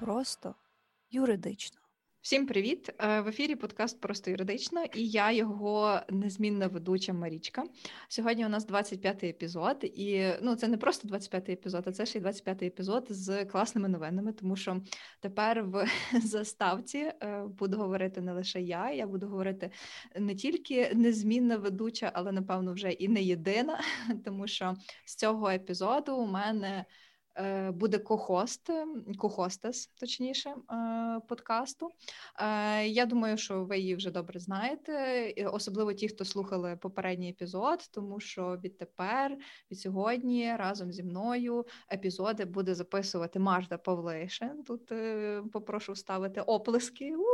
просто юридично. Всім привіт! Е, в ефірі подкаст Просто юридично, і я його незмінна ведуча Марічка. Сьогодні у нас 25-й епізод, і ну це не просто 25-й епізод, а це ще й 25-й епізод з класними новинами, тому що тепер в заставці е, буду говорити не лише я, я буду говорити не тільки незмінна ведуча, але напевно вже і не єдина, тому що з цього епізоду у мене. Е, буде кохост, кохостес, точніше, е, подкасту. Е, я думаю, що ви її вже добре знаєте, особливо ті, хто слухали попередній епізод, тому що відтепер, від сьогодні, разом зі мною епізоди буде записувати Мажда Павлишин. Тут попрошу ставити оплески.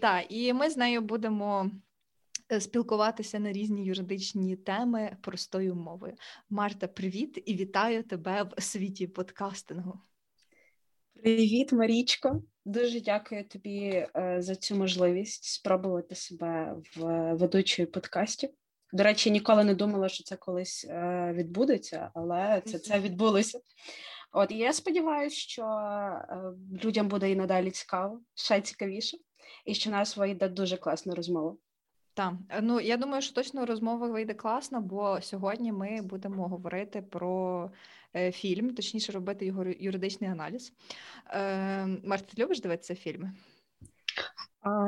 Так, і ми з нею будемо. Е, спілкуватися на різні юридичні теми простою мовою. Марта, привіт і вітаю тебе в світі подкастингу. Привіт, Марічко. Дуже дякую тобі е, за цю можливість спробувати себе в ведучої подкастів. До речі, ніколи не думала, що це колись е, відбудеться, але це це відбулося. От і я сподіваюся, що людям буде і надалі цікаво, ще цікавіше, і що нас вийде дуже класна розмова. Так, е, ну я думаю, що точно розмова вийде класно, бо сьогодні ми будемо говорити про е, фільм, точніше, робити його юридичний аналіз. Е, Марта, ти любиш дивитися фільми?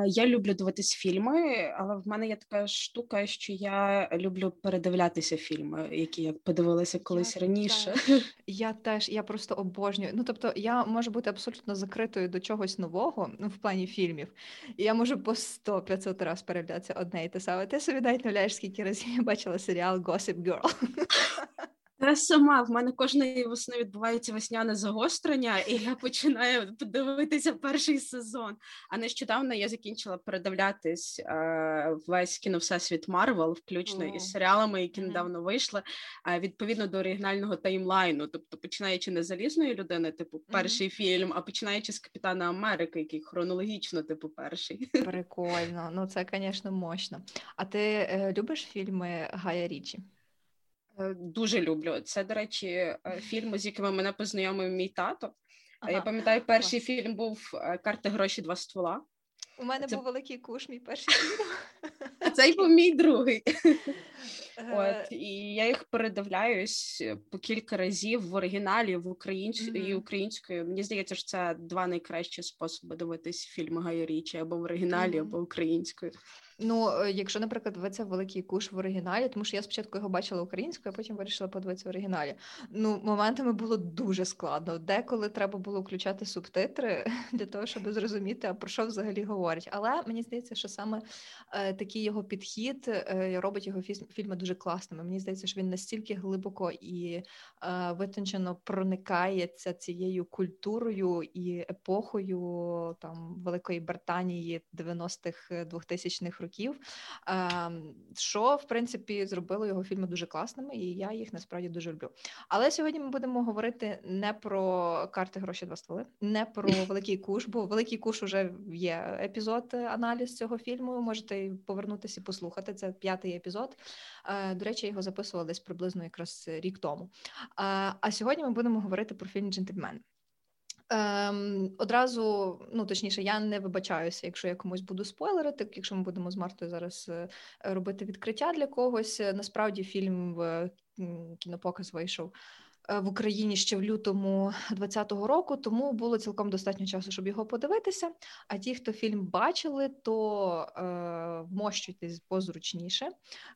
Я люблю дивитись фільми, але в мене є така штука, що я люблю передивлятися фільми, які я подивилася колись я раніше. Теж. Я теж я просто обожнюю. Ну тобто, я можу бути абсолютно закритою до чогось нового ну, в плані фільмів, і я можу по 100-500 разів передивлятися одне і те саме. Ти собі навіть не уявляєш, скільки разів я бачила серіал Gossip Girl. Я сама в мене кожної весни відбувається весняне загострення, і я починаю подивитися перший сезон. А нещодавно я закінчила передивлятись е, весь кіновсесвіт Марвел, включно о. із серіалами, які mm-hmm. недавно вийшли, е, відповідно до оригінального таймлайну. Тобто, починаючи не з Залізної людини, типу, перший mm-hmm. фільм, а починаючи з Капітана Америки, який хронологічно, типу, перший. Прикольно, ну це, звісно, мощно. А ти е, любиш фільми Гая Річі? Е, дуже люблю. Це, до речі, е, фільми, з якими мене познайомив мій тато. Ага. Я пам'ятаю, перший Клас. фільм був е, Карти гроші, два ствола. У мене Це... був великий куш, мій перший фільм. Цей був мій другий. От і я їх передивляюсь по кілька разів в оригіналі, в українсь... mm-hmm. і українською. Мені здається, що це два найкращі способи дивитись фільми Гая Річі або в оригіналі, mm-hmm. або українською. Ну, е, якщо, наприклад, ви це великий куш в оригіналі, тому що я спочатку його бачила українською, а потім вирішила подивитися в оригіналі. Ну, моментами було дуже складно. Деколи треба було включати субтитри для того, щоб зрозуміти, а про що взагалі говорять. Але мені здається, що саме е, такий його підхід е, робить його фільми дуже класними. Мені здається, що він настільки глибоко і е, витончено проникається цією культурою і епохою там Великої Британії 90-х 2000-х років років, ем, що в принципі зробило його фільми дуже класними, і я їх насправді дуже люблю. Але сьогодні ми будемо говорити не про карти гроші два стволи, не про великий куш, бо великий куш уже є епізод аналіз цього фільму. Можете повернутися і послухати. Це п'ятий епізод. Е, до речі, його записували десь приблизно якраз рік тому. Е, а сьогодні ми будемо говорити про фільм Джентльмен. Ем, Одразу, ну точніше, я не вибачаюся, якщо я комусь буду спойлерити, якщо ми будемо з Мартою зараз е, робити відкриття для когось. Насправді фільм в кінопоказ вийшов Е, в Україні ще в лютому 2020 року, тому було цілком достатньо часу, щоб його подивитися. А ті, хто фільм бачили, то е, вмощуйтесь позручніше.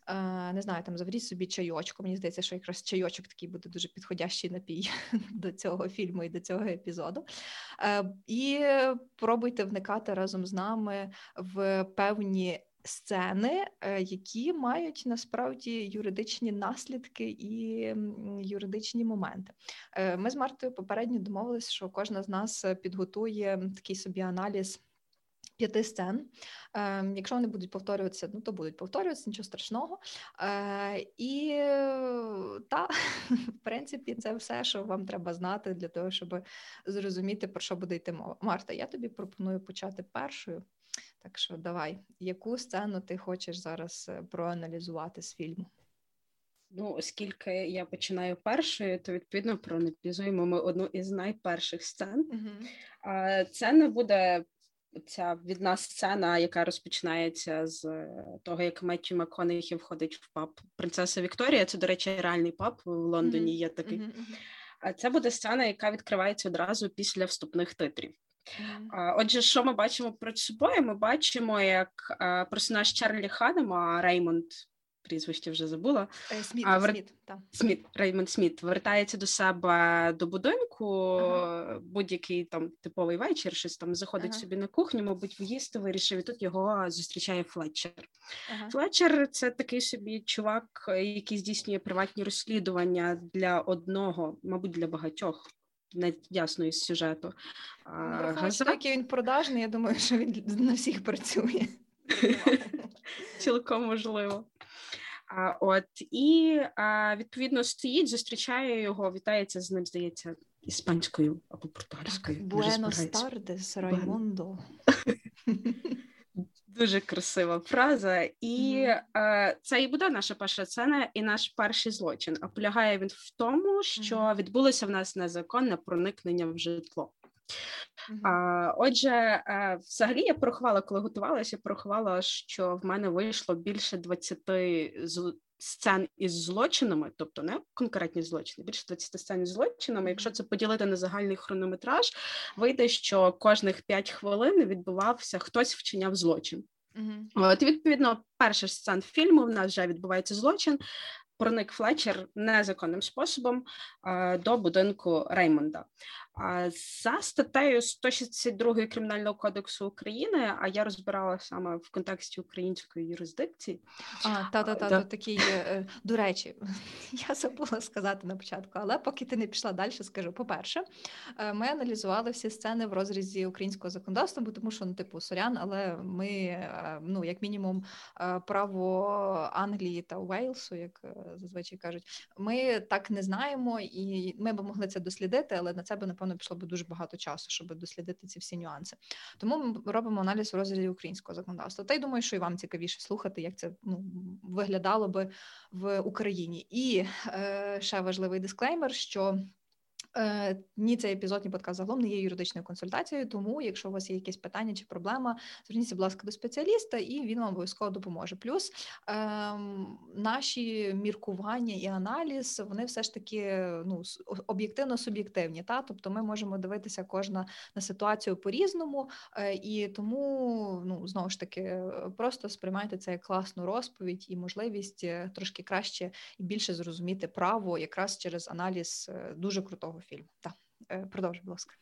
Е, Не знаю, там завріть собі чайочку. Мені здається, що якраз чайочок такий буде дуже підходящий напій до цього фільму і до цього епізоду. Е, І пробуйте вникати разом з нами в певні сцени, е, які мають насправді юридичні наслідки і юридичні моменти. Е, ми з Мартою попередньо домовилися, що кожна з нас підготує такий собі аналіз. П'яти сцен. Е, Якщо вони будуть повторюватися, ну то будуть повторюватися, нічого страшного. Е, І та, в принципі, це все, що вам треба знати для того, щоб зрозуміти, про що буде йти мова. Марта, я тобі пропоную почати першою. Так що давай, яку сцену ти хочеш зараз е, проаналізувати з фільму? Ну, оскільки я починаю першою, то відповідно проаналізуємо ми одну із найперших сцен. Uh-huh. Це не буде ця відна сцена, яка розпочинається з того, як Меттю Макконахі входить в паб Принцеса Вікторія. Це, до речі, реальний паб в Лондоні. Uh-huh. Є такий. Uh-huh. Це буде сцена, яка відкривається одразу після вступних титрів. Отже, що ми бачимо перед собою? Ми бачимо, як персонаж Чарлі Ханнема Реймонд прізвище вже забула. Е, Сміт, а, Сміт, та. Сміт, Реймонд Сміт вертається до себе до будинку, ага. будь-який там типовий вечір, щось там заходить ага. собі на кухню, мабуть, з'їсти вирішив, і тут його зустрічає Флетчер. Ага. Флетчер це такий собі чувак, який здійснює приватні розслідування для одного, мабуть, для багатьох. Не ясно із сюжету. Ну, який він продажний, я думаю, що він на всіх працює. Цілком можливо. А, От і а, відповідно стоїть, зустрічає його, вітається з ним, здається, іспанською або португальською. Буенос тардес, Раймондо. Дуже красива фраза, і е, це і буде наша перша сцена, і наш перший злочин. А полягає він в тому, що відбулося в нас незаконне проникнення в житло. А, Отже, а, взагалі я порахувала, коли готувалася, порахувала, що в мене вийшло більше 20 з сцен із злочинами, тобто не конкретні злочини, більше 20 сцен із злочинами. Якщо це поділити на загальний хронометраж, вийде, що кожних 5 хвилин відбувався хтось вчиняв злочин. Uh-huh. От відповідно, перша сцен фільму в нас вже відбувається злочин. Проник Флетчер незаконним способом а, до будинку Реймонда. За статтею 162 кримінального кодексу України, а я розбирала саме в контексті української юрисдикції. А, та та та такий е, до речі, я забула сказати на початку, але поки ти не пішла далі, скажу. По-перше, е, ми аналізували всі сцени в розрізі українського законодавства, бо тому що ну, типу сорян, але ми, е, ну як мінімум, право Англії та Уейлсу, як зазвичай кажуть, ми так не знаємо, і ми б могли це дослідити, але на це би напевно напевно, пішло би дуже багато часу, щоб дослідити ці всі нюанси. Тому ми робимо аналіз в розрізі українського законодавства. Та й думаю, що і вам цікавіше слухати, як це ну, виглядало би в Україні. І е, ще важливий дисклеймер, що. Е, ні, цей епізод, ні подкаст загалом не є юридичною консультацією. Тому, якщо у вас є якісь питання чи проблема, зверніться, будь ласка, до спеціаліста, і він вам обов'язково допоможе. Плюс ем, наші міркування і аналіз вони все ж таки ну об'єктивно суб'єктивні. Та тобто, ми можемо дивитися кожна на ситуацію по різному, е, і тому ну знову ж таки просто сприймайте це як класну розповідь і можливість е, трошки краще і більше зрозуміти право, якраз через аналіз дуже крутого фільм. Так, е, продовжуй, будь ласка.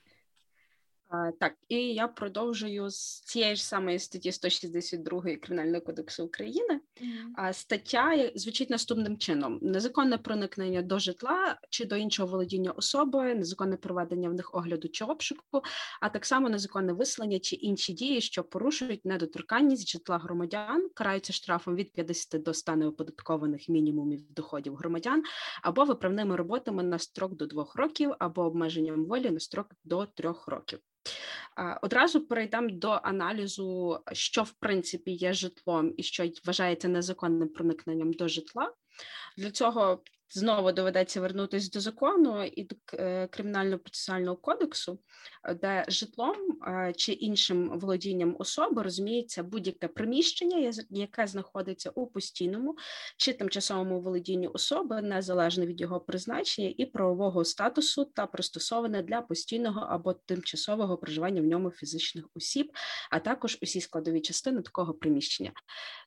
Так, і я продовжую з цієї ж самої статті 162 Кримінального кодексу України. Mm-hmm. Стаття звучить наступним чином: незаконне проникнення до житла чи до іншого володіння особи, незаконне проведення в них огляду чи обшуку, а так само незаконне виселення чи інші дії, що порушують недоторканність житла громадян, караються штрафом від 50 до 100 неоподаткованих мінімумів доходів громадян, або виправними роботами на строк до двох років, або обмеженням волі на строк до трьох років. Одразу перейдемо до аналізу, що в принципі є житлом і що вважається незаконним проникненням до житла. Для цього знову доведеться вернутися до закону і до е, кримінального процесуального кодексу, де житлом е, чи іншим володінням особи розуміється будь-яке приміщення, яке знаходиться у постійному чи тимчасовому володінні особи, незалежно від його призначення і правового статусу, та пристосоване для постійного або тимчасового проживання в ньому фізичних осіб, а також усі складові частини такого приміщення.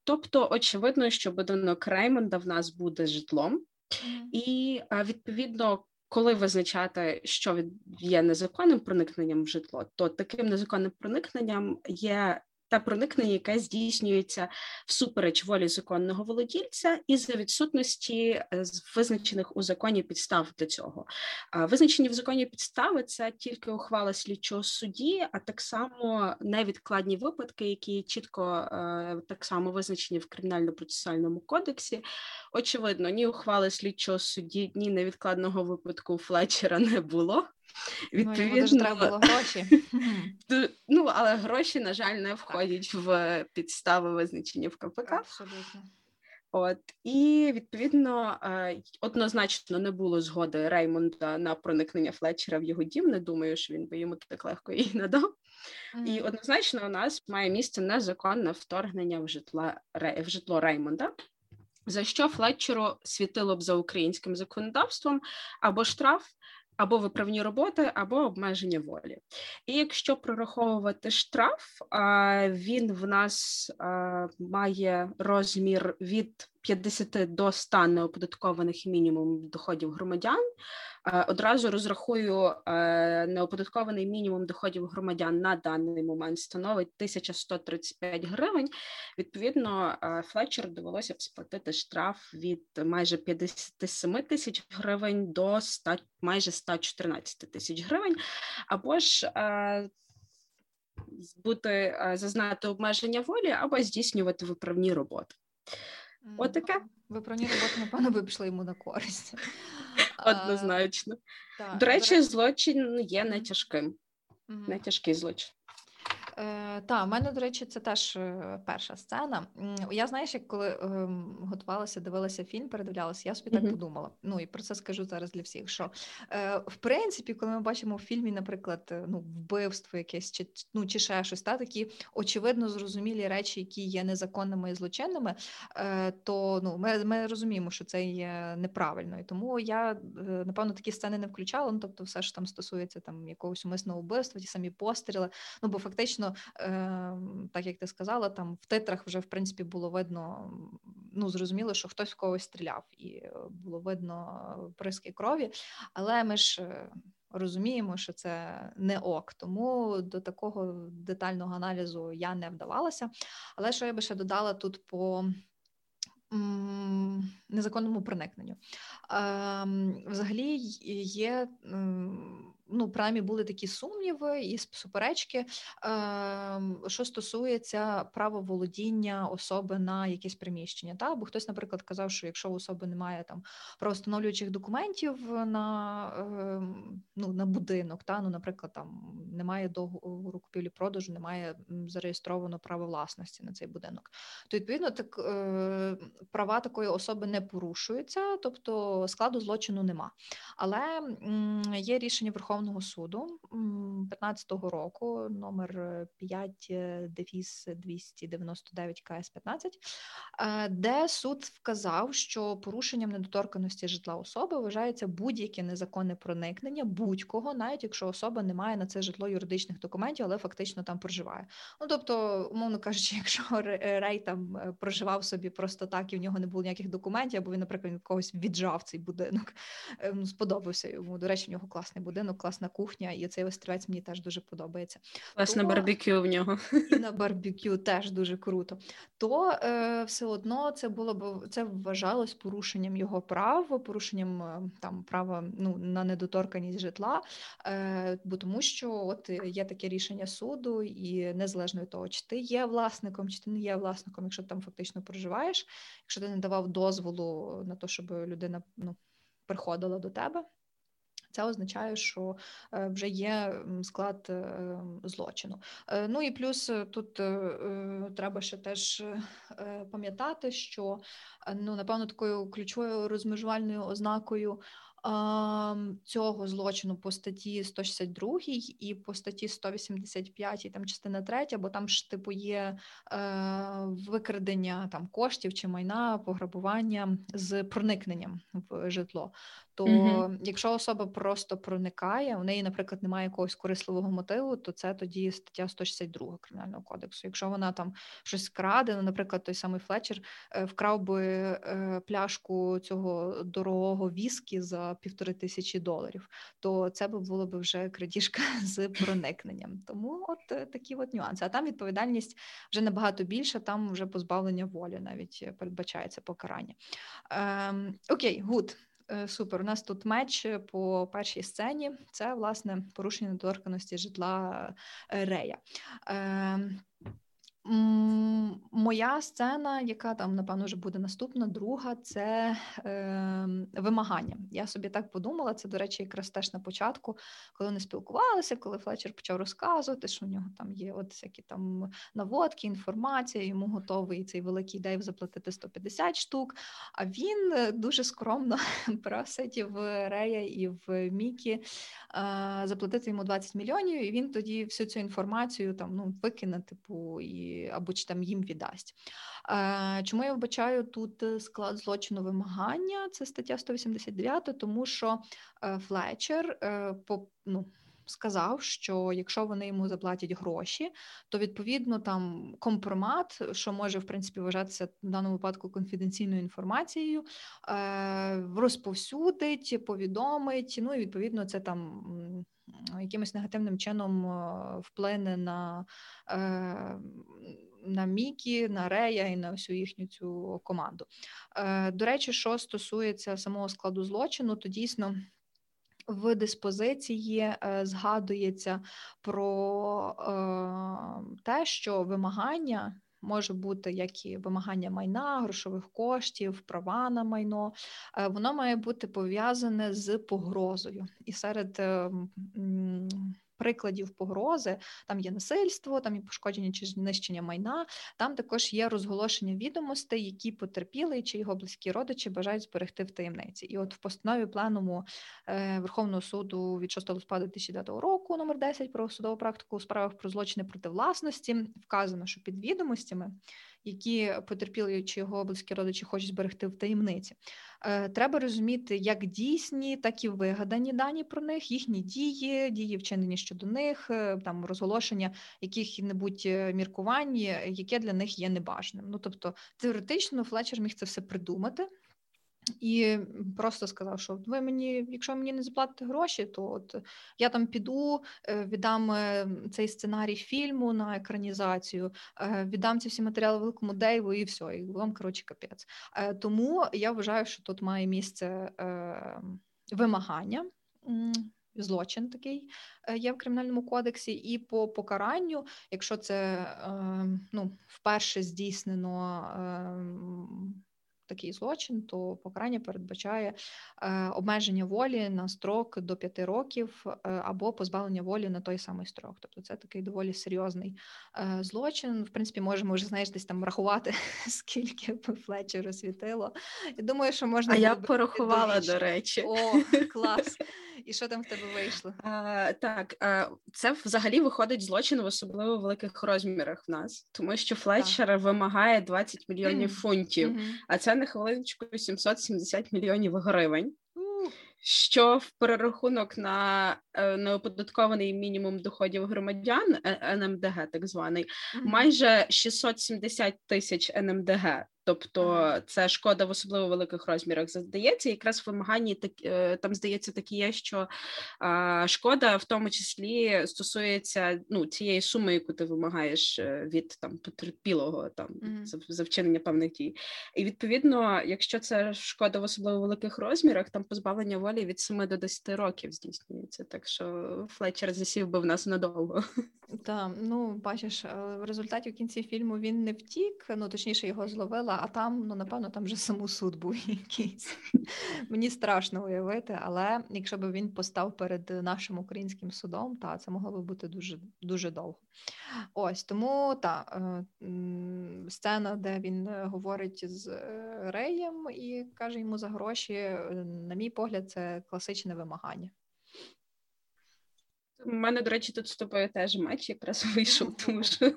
Тобто, очевидно, що будинок Реймонда в нас буде житлом. І відповідно, коли визначати, що є незаконним проникненням в житло, то таким незаконним проникненням є та проникнення, яке здійснюється всупереч волі законного володільця, і за відсутності е, визначених у законі підстав для цього. Визначені в законі підстави це тільки ухвала слідчого судді, а так само невідкладні випадки, які чітко е, так само визначені в кримінально-процесуальному кодексі. Очевидно, ні ухвали слідчого судді, ні невідкладного випадку Флетчера не було. Відповідно, ну, треба було гроші. Ну, але гроші, на жаль, не входять в підстави визначення в КПК. Абсолютно. От і відповідно е, однозначно не було згоди Реймонда на проникнення Флетчера в його дім. Не думаю, що він би йому так легко її надав. Mm. І однозначно у нас має місце незаконне вторгнення в житла в житло Реймонда. За що Флетчеру світило б за українським законодавством або штраф, або виправні роботи, або обмеження волі. І якщо прораховувати штраф, він в нас має розмір від 50 до 100 неоподаткованих мінімум доходів громадян. Е, одразу розрахую е, неоподаткований мінімум доходів громадян на даний момент становить 1135 гривень. Відповідно, е, Флетчер довелося б сплатити штраф від майже 57 тисяч гривень до 100, майже 114 тисяч гривень. Або ж бути зазнати обмеження волі, або здійснювати виправні роботи. Отаке. Виправні роботи, напевно, ви пішли йому на користь. Однозначно. До речі, злочин є нетяжким. Не тяжкий злочин. Е, Та, в мене, до речі, це теж е, перша сцена. Я знаєш, як коли е, готувалася, дивилася фільм, передивлялася, я собі mm-hmm. так подумала. Ну і про це скажу зараз для всіх. Що е, в принципі, коли ми бачимо в фільмі, наприклад, е, ну, вбивство якесь чи ну, чи ще щось, та такі очевидно зрозумілі речі, які є незаконними і злочинними, е, то ну, ми ми розуміємо, що це є неправильно. І тому я е, напевно такі сцени не включала. Ну тобто, все ж там стосується там якогось умисного вбивства, ті самі постріли. Ну бо фактично дійсно, ем, так як ти сказала, там в титрах вже в принципі було видно, ну зрозуміло, що хтось в когось стріляв, і е, було видно приски крові, але ми ж. Е, розуміємо, що це не ок, тому до такого детального аналізу я не вдавалася. Але що я би ще додала тут по незаконному проникненню? Ем, взагалі є ну, принаймні були такі сумніви і суперечки, е, що стосується права володіння особи на якесь приміщення. Та? Бо хтось, наприклад, казав, що якщо у особи немає там правостановлюючих документів на е, ну, на будинок, та? ну, наприклад, там немає договору купівлі-продажу, немає зареєстровано право власності на цей будинок, то відповідно так е, права такої особи не порушуються, тобто складу злочину нема. Але є рішення Верховного Верховного суду 15-го року, номер 5 е, дефіс 299 КС 15, де суд вказав, що порушенням недоторканості житла особи вважається будь-яке незаконне проникнення будь-кого, навіть якщо особа не має на це житло юридичних документів, але фактично там проживає. Ну тобто, умовно кажучи, якщо Рей там е, проживав собі просто так, і в нього не було ніяких документів, або він, наприклад, когось віджав цей будинок, ем, сподобався йому. До речі, в нього класний будинок класна кухня, і цей острівець мені теж дуже подобається. Класне То... барбекю в нього. І на барбекю теж дуже круто. То е, все одно це було б це вважалось порушенням його прав, порушенням е, там права ну, на недоторканість житла, е, бо тому що от є таке рішення суду, і незалежно від того, чи ти є власником, чи ти не є власником, якщо ти там фактично проживаєш, якщо ти не давав дозволу на те, щоб людина ну, приходила до тебе. Це означає, що е, вже є склад е, злочину. Е, ну і плюс тут треба ще теж пам'ятати, що ну напевно такою ключовою розмежувальною ознакою цього злочину по статті 162 і по статті 185, там частина 3, бо там ж типу є е, викрадення там коштів чи майна, пограбування з проникненням в житло. То угу. якщо особа просто проникає, у неї, наприклад, немає якогось корисливого мотиву, то це тоді стаття 162 кримінального кодексу. Якщо вона там щось краде, ну, наприклад, той самий Флетчер е, вкрав би е, пляшку цього дорогого віскі за півтори тисячі доларів, то це би було б вже крадіжка з проникненням. Тому от е, такі от нюанси. А там відповідальність вже набагато більша, там вже позбавлення волі навіть передбачається покарання. Ем, Окей, good. Супер, у нас тут match по першій сцені. Це власне порушення недоторканості житла е, Рея. Моя сцена, яка там, напевно, вже буде наступна, друга, це е, вимагання. Я собі так подумала. Це, до речі, якраз теж на початку, коли вони спілкувалися, коли Флетчер почав розказувати, що у нього там є от всякі там наводки, інформація, йому готовий цей великий Дейв заплатити 150 штук. А він е, дуже скромно просить в Рея і в Мікі е, заплатити йому 20 мільйонів, і він тоді всю цю інформацію там ну викине, типу, і або чи там їм віддасть. Е, чому я вбачаю тут е, склад злочину вимагання? Це стаття 189, тому що е, Флетчер ну. Сказав, що якщо вони йому заплатять гроші, то відповідно там компромат, що може в принципі вважатися в даному випадку конфіденційною інформацією, розповсюдить, повідомить. Ну і відповідно це там якимось негативним чином вплине на на Мікі, на Рея і на всю їхню цю команду. Е, до речі, що стосується самого складу злочину, то дійсно. В диспозиції е, згадується про е, те, що вимагання може бути як і вимагання майна, грошових коштів, права на майно. Воно має бути пов'язане з погрозою. І серед ем, прикладів погрози. Там є насильство, там є пошкодження чи знищення майна. Там також є розголошення відомостей, які потерпіли, чи його близькі родичі бажають зберегти в таємниці. І от в постанові пленуму е, Верховного суду від 6 листопада 2009 року, номер 10 про судову практику у справах про злочини проти власності, вказано, що під відомостями які потерпіли чи його близькі родичі хочуть зберегти в таємниці. Е, треба розуміти як дійсні, так і вигадані дані про них, їхні дії, дії вчинені щодо них, е, там розголошення яких-небудь е, міркувань, яке для них є небажним. Ну тобто теоретично Флетчер міг це все придумати. І просто сказав, що ви мені, якщо мені не заплатите гроші, то от я там піду, е, віддам е, цей сценарій фільму на екранізацію, е, віддам ці всі матеріали великому Дейву, і все, і вам коротше капець. Тому я вважаю, що тут має місце вимагання. Злочин такий є в кримінальному кодексі, і по покаранню, якщо це ну, вперше здійснено такий злочин, то покарання передбачає е, обмеження волі на строк до п'яти років е, або позбавлення волі на той самий строк. Тобто це такий доволі серйозний е, злочин. В принципі, можемо вже знаєш, десь там рахувати, скільки флечі світило. Я думаю, що можна А я порахувала, до речі. О, клас. І що там в тебе вийшло? А, Так, а, це взагалі виходить злочин в особливо великих розмірах в нас, тому що Флетчер так. вимагає 20 мільйонів фунтів, mm-hmm. а це на хвилиночку 770 мільйонів гривень. Що в перерахунок на е, неоподаткований мінімум доходів громадян е, НМДГ, так званий, майже 670 тисяч НМДГ. Тобто це шкода в особливо великих розмірах здається. Якраз в вимаганні так е, там здається такі є, що а, шкода в тому числі стосується ну цієї суми, яку ти вимагаєш е, від там потерпілого там mm-hmm. за, за вчинення певних дій. І відповідно, якщо це шкода в особливо великих розмірах, там позбавлення волі від 7 до 10 років здійснюється. Так що Флетчер засів би в нас надовго. Так, ну бачиш, е, в результаті в кінці фільму він не втік, ну точніше його зловила, а там, ну напевно, там вже саму суд був якийсь. Мені страшно уявити, але якщо б він постав перед нашим українським судом, та це могло би бути дуже дуже довго. Ось тому та е, сцена, де він говорить з е, Реєм і каже йому за гроші, на мій погляд, це класичне вимагання. У мене, до речі, тут з тобою теж матч якраз вийшов, тому що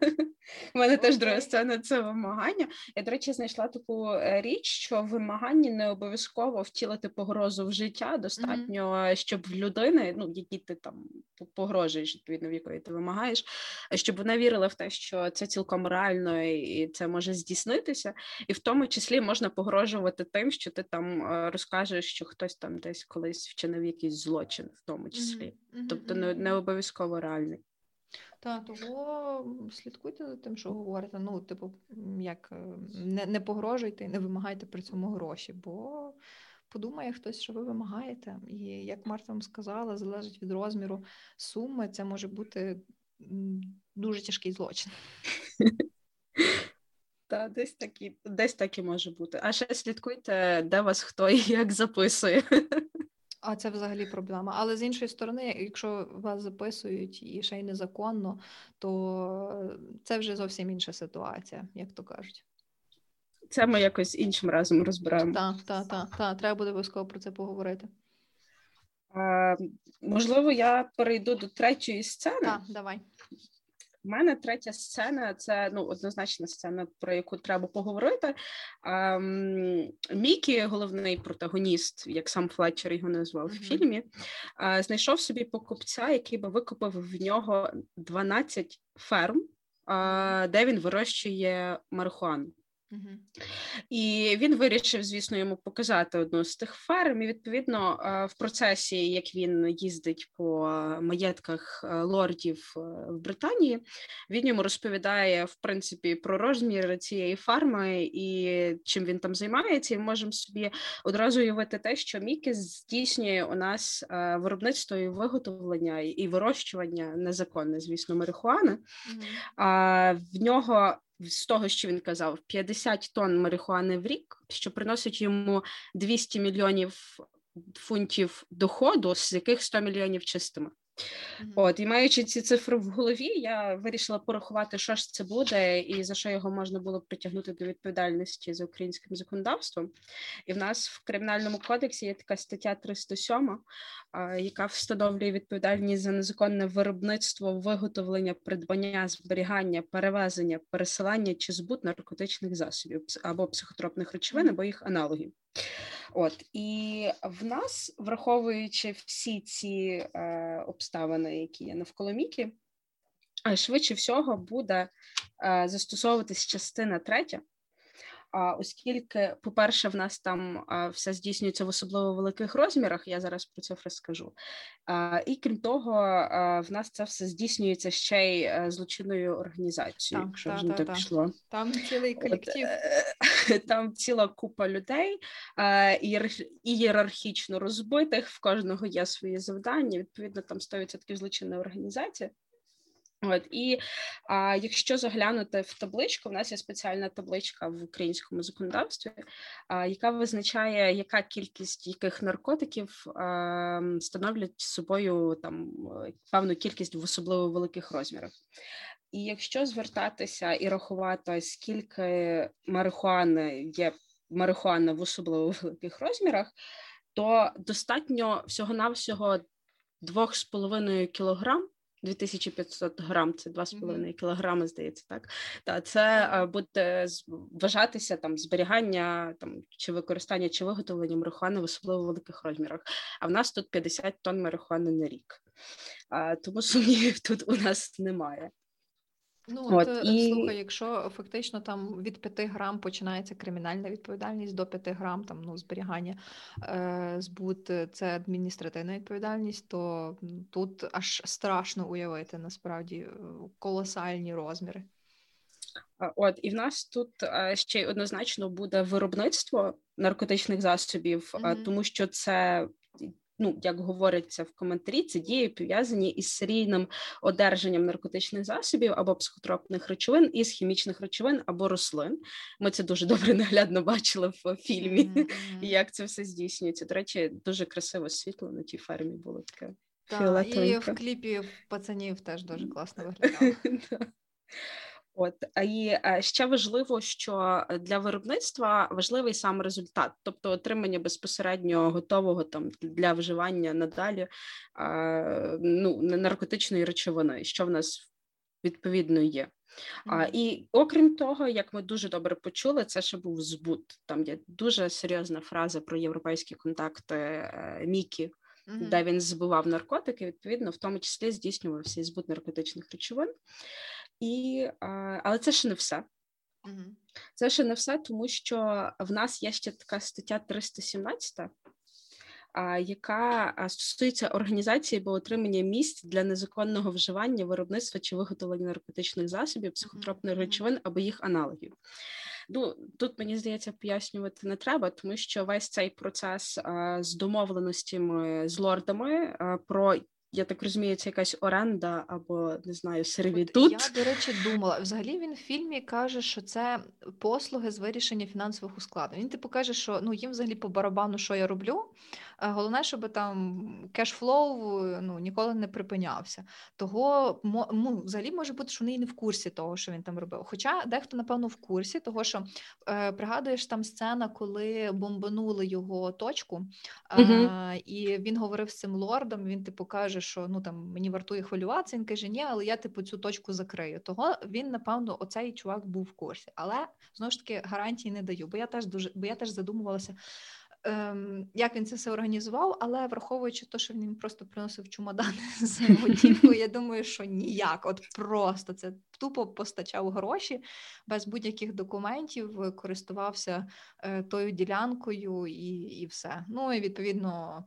в мене теж друга сцена це вимагання. Я, до речі, знайшла таку е, річ, що вимагання не обов'язково втілити погрозу в життя. Достатньо, mm-hmm. щоб в людини, ну які ти там погрожуєш, відповідно, в якої ти вимагаєш, щоб вона вірила в те, що це цілком реально і це може здійснитися, і в тому числі можна погрожувати тим, що ти там е, розкажеш, що хтось там десь колись вчинив якийсь злочин, в тому числі. Тобто не, не обов'язково реальний. Та того слідкуйте за тим, що говорите. Ну, типу, як е, не не погрожуйте і не вимагайте при цьому гроші, бо подумає хтось, що ви вимагаєте. І як Марта вам сказала, залежить від розміру суми, це може бути дуже тяжкий злочин. Так, десь такі, десь так і може бути. А ще слідкуйте, де вас хто і як записує. А це взагалі проблема. Але з іншої сторони, якщо вас записують і ще й незаконно, то це вже зовсім інша ситуація, як то кажуть. Це ми якось іншим разом розбираємо. Так, так, так, так. Треба буде обов'язково про це поговорити. А, Можливо, я перейду до третьої сцени. Так, давай. Мене третя сцена це ну однозначна сцена, про яку треба поговорити. Ем, Мікі, головний протагоніст, як сам Флетчер його назвав mm-hmm. в фільмі, е, знайшов собі покупця, який би викупив в нього 12 ферм, е, де він вирощує марихуану. І він вирішив, звісно, йому показати одну з тих ферм. І відповідно в процесі, як він їздить по маєтках лордів в Британії, він йому розповідає в принципі про розмір цієї фарми і чим він там займається. І можемо собі одразу уявити те, що Мікі здійснює у нас виробництво і виготовлення і вирощування незаконне, звісно, марихуани. А в нього з того, що він казав, 50 тонн марихуани в рік, що приносить йому 200 мільйонів фунтів доходу, з яких 100 мільйонів чистими. Mm-hmm. От і маючи ці цифри в голові, я вирішила порахувати, що ж це буде, і за що його можна було притягнути до відповідальності за українським законодавством. І в нас в кримінальному кодексі є така стаття 307, яка встановлює відповідальність за незаконне виробництво, виготовлення, придбання, зберігання, перевезення, пересилання чи збут наркотичних засобів або психотропних речовин, або їх аналогів. От і в нас, враховуючи всі ці е, обставини, які є навколо Мікі, швидше всього буде е, застосовуватись частина третя, оскільки, по-перше, в нас там все здійснюється в особливо великих розмірах, я зараз про це розкажу. І крім того, в нас це все здійснюється ще й е, злочинною організацією, так, якщо та, вже та, так та. пішло. Там цілий колектив. От, там ціла купа людей ієрархічно розбитих, в кожного є свої завдання. Відповідно, там 100% злочинна організація. От і а, якщо заглянути в табличку, в нас є спеціальна табличка в українському законодавстві, а, яка визначає, яка кількість яких наркотиків а, становлять собою там певну кількість в особливо великих розмірах. І якщо звертатися і рахувати, скільки марихуани є марихуана в особливо великих розмірах, то достатньо всього навсього 2,5 кілограм 2500 грам, це 2,5 mm-hmm. кілограми, здається, так. Та це е, буде вважатися там зберігання там чи використання чи виготовлення марихуани в особливо великих розмірах. А в нас тут 50 тонн марихуани на рік. А, Тому сумнівів тут у нас немає. Ну, от, от і... слухай, якщо фактично там від 5 грам починається кримінальна відповідальність до 5 грам, там ну зберігання е, збут, це адміністративна відповідальність, то тут аж страшно уявити насправді е, колосальні розміри. От і в нас тут ще й однозначно буде виробництво наркотичних засобів, mm-hmm. тому що це ну як говориться в коментарі, це дії пов'язані із серійним одержанням наркотичних засобів або психотропних речовин із хімічних речовин або рослин. Ми це дуже добре наглядно бачили в фільмі, mm-hmm. як це все здійснюється. До речі, дуже красиво світло на тій фермі було таке. Так, І в кліпі пацанів теж дуже класно виглядало. От і ще важливо, що для виробництва важливий сам результат, тобто отримання безпосередньо готового там для вживання надалі ну, наркотичної речовини, що в нас відповідно є. А, І окрім того, як ми дуже добре почули, це ще був збут. Там є дуже серйозна фраза про європейські контакти е, Мікі, mm-hmm. де він збував наркотики. Відповідно, в тому числі здійснювався збут наркотичних речовин. І, Але це ще не все. Угу. Це ще не все, тому що в нас є ще така стаття 317, яка стосується організації або отримання місць для незаконного вживання, виробництва чи виготовлення наркотичних засобів, психотропних речовин або їх аналогів. Ну тут мені здається пояснювати не треба, тому що весь цей процес а, з домовленостями з лордами а, про я так розумію, це якась оренда або не знаю, сервітут. Я, до речі, думала. Взагалі він в фільмі каже, що це послуги з вирішення фінансових ускладнень. Він типу каже, що ну їм взагалі по барабану, що я роблю. Головне, щоб там кешфлоу ну, ніколи не припинявся. Того ну, взагалі може бути, що вони і не в курсі того, що він там робив. Хоча дехто, напевно, в курсі, того що е, пригадуєш там сцена, коли бомбанули його точку, е, uh і він говорив з цим лордом. Він типу каже, що ну там мені вартує хвилюватися. Він каже, ні, але я типу цю точку закрию. Того він, напевно, оцей чувак був в курсі. Але знову ж таки гарантії не даю, бо я теж дуже, бо я теж задумувалася як він це все організував, але враховуючи те, що він просто приносив чумадани з готівкою, я думаю, що ніяк. От просто це тупо постачав гроші без будь-яких документів, користувався е, тою ділянкою і, і все. Ну і відповідно.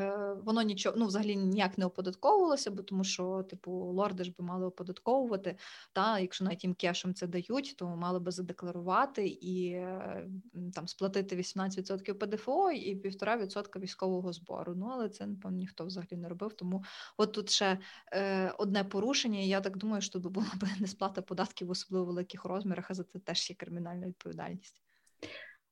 Е, воно нічого ну взагалі ніяк не оподатковувалося, бо тому що, типу, лорди ж би мали оподатковувати. Та якщо навіть їм кешем це дають, то мали би задекларувати і е, там сплатити 18% ПДФО і 1,5% військового збору. Ну але це напевно ніхто взагалі не робив. Тому от тут ще е, одне порушення. Я так думаю, що тут була б несплата податків особливо великих розмірах, а за це теж є кримінальна відповідальність.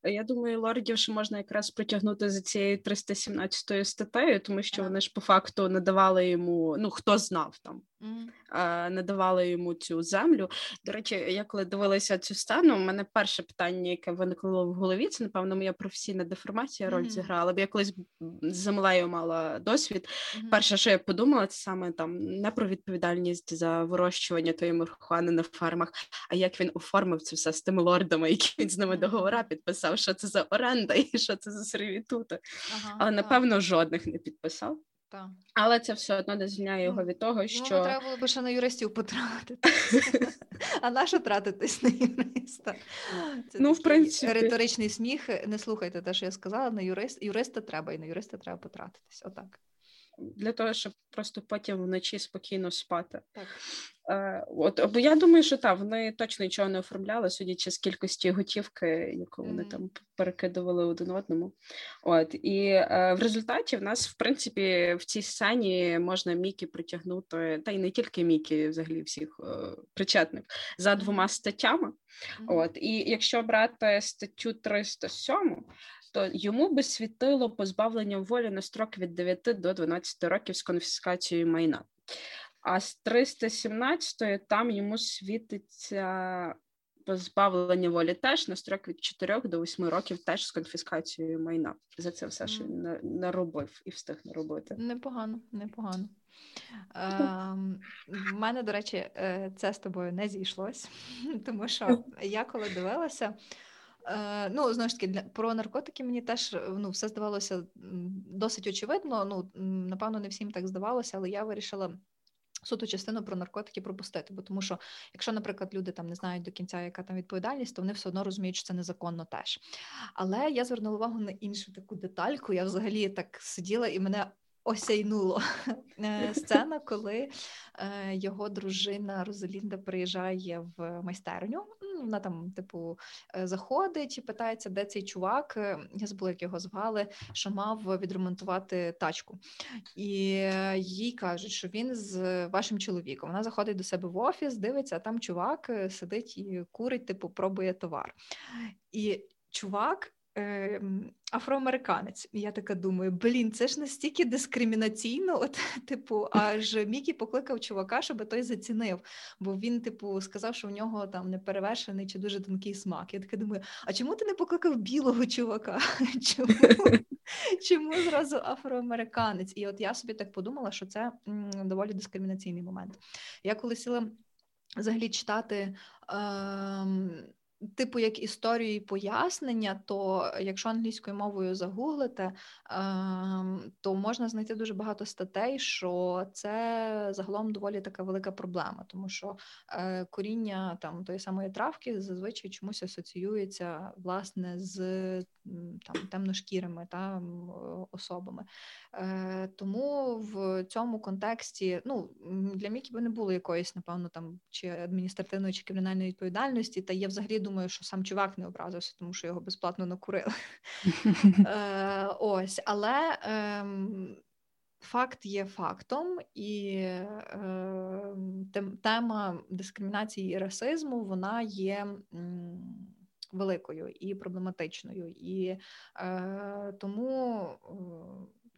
Я думаю, лордів ще можна якраз притягнути за цією 317 статтею, тому що вони ж по факту надавали йому, ну хто знав там. Надавали йому цю землю. До речі, я коли дивилася цю сцену, у мене перше питання, яке виникло в голові, це напевно моя професійна деформація роль mm. зіграла. Бо я колись з землею мала досвід. Mm. Перше, що я подумала, це саме там не про відповідальність за вирощування тої марихуани на фермах, а як він оформив це все з тими лордами, які він з ними договора підписав, що це за оренда і що це за сервітути. Ага, Але напевно жодних не підписав. Так. Але це все одно не звільняє його від того, ну, що ну, треба було б ще на юристів потратити. А на що тратитись на юриста? Це ну, в принципі... риторичний сміх. Не слухайте те, що я сказала. На юрист юриста треба, і на юриста треба потратитись. Отак для того, щоб просто потім вночі спокійно спати. Так. Е, от, Бо я думаю, що так, вони точно нічого не оформляли, судячи з кількості готівки, яку вони mm. там перекидували один одному. От І е, в результаті в нас, в принципі, в цій сцені можна Мікі притягнути, та й не тільки Мікі, взагалі всіх е, причетних, за двома статтями. Mm. От І якщо брати статтю 307, то йому би світило позбавлення волі на строк від 9 до 12 років з конфіскацією майна. А з 317 там йому світиться позбавлення волі теж на строк від 4 до 8 років теж з конфіскацією майна. За це все що він наробив і встиг наробити. Непогано, непогано. В мене, до речі, е, це з тобою не зійшлось, тому що я коли дивилася. Е, ну, знову ж таки, для про наркотики мені теж ну, все здавалося досить очевидно. Ну, напевно, не всім так здавалося, але я вирішила. Суто частину про наркотики пропустити, бо тому що, якщо, наприклад, люди там не знають до кінця, яка там відповідальність, то вони все одно розуміють, що це незаконно теж. Але я звернула увагу на іншу таку детальку. Я взагалі так сиділа і мене осяйнуло е, сцена, коли е, його дружина Розалінда приїжджає в майстерню. Вона там, типу, е, заходить і питається, де цей чувак. Я забула, як його звали, що мав відремонтувати тачку. І їй кажуть, що він з вашим чоловіком. Вона заходить до себе в офіс, дивиться, а там чувак сидить і курить, типу, пробує товар. І чувак е, афроамериканець. І я така думаю, блін, це ж настільки дискримінаційно. От, типу, аж Мікі покликав чувака, щоб той зацінив. Бо він, типу, сказав, що в нього там неперевершений чи дуже тонкий смак. Я така думаю, а чому ти не покликав білого чувака? Чому? Чому зразу афроамериканець? І от я собі так подумала, що це доволі дискримінаційний момент. Я коли сіла взагалі читати. Е, типу як історію і пояснення, то якщо англійською мовою загуглите, ем, то можна знайти дуже багато статей, що це загалом доволі така велика проблема, тому що е, коріння там тої самої травки зазвичай чомусь асоціюється власне з там темношкірими та особами. Е, тому в цьому контексті ну для Мікі би не було якоїсь, напевно, там чи адміністративної чи кримінальної відповідальності, та я взагалі думаю, що сам чувак не образився, тому що його безплатно накурили. Е, ось, але ем, факт є фактом, і е, тема дискримінації і расизму вона є. М- Великою і проблематичною, і е, тому е,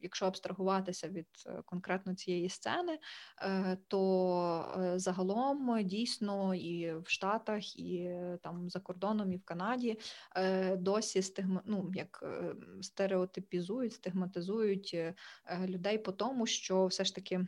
якщо абстрагуватися від е, конкретно цієї сцени, е, то е, загалом дійсно і в Штатах, і там за кордоном, і в Канаді досі стигма, ну, як стереотипізують, стигматизують людей по тому, що все ж таки.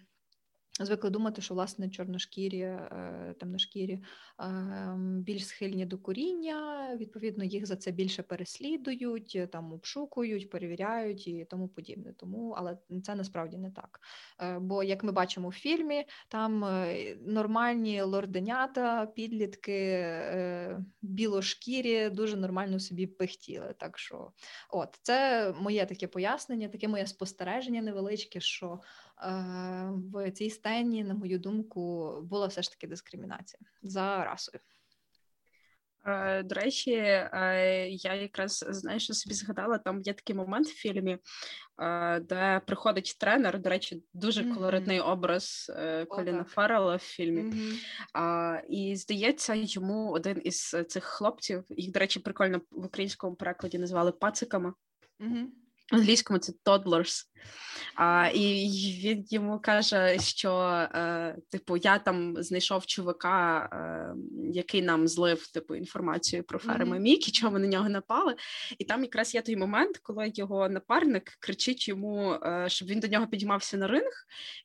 Звикли думати, що власне чорношкірі, е, темношкірі ем, більш схильні до куріння, відповідно, їх за це більше переслідують, там обшукують, перевіряють і тому подібне. Тому, але це насправді не так. Е, бо, як ми бачимо в фільмі, там е, нормальні лорденята, підлітки, білошкірі дуже нормально собі пихтіли. Так що, от це моє таке пояснення, таке моє спостереження невеличке, що в цій сцені, на мою думку, була все ж таки дискримінація за расою. Е, до речі, е, я якраз знаєш, що собі згадала, там є такий момент в фільмі, е, де приходить тренер. До речі, дуже mm-hmm. образ Коліна oh, Фаррелла в фільмі. Mm-hmm. І здається, йому один із цих хлопців, їх, до речі, прикольно в українському перекладі назвали пациками. Mm-hmm. Англійському це toddlers. А, І він йому каже, що е, типу, я там знайшов чувака, е, який нам злив типу інформацію про ферми mm-hmm. Мікі, чого ми на нього напали. І там якраз є той момент, коли його напарник кричить йому, е, щоб він до нього підіймався на ринг,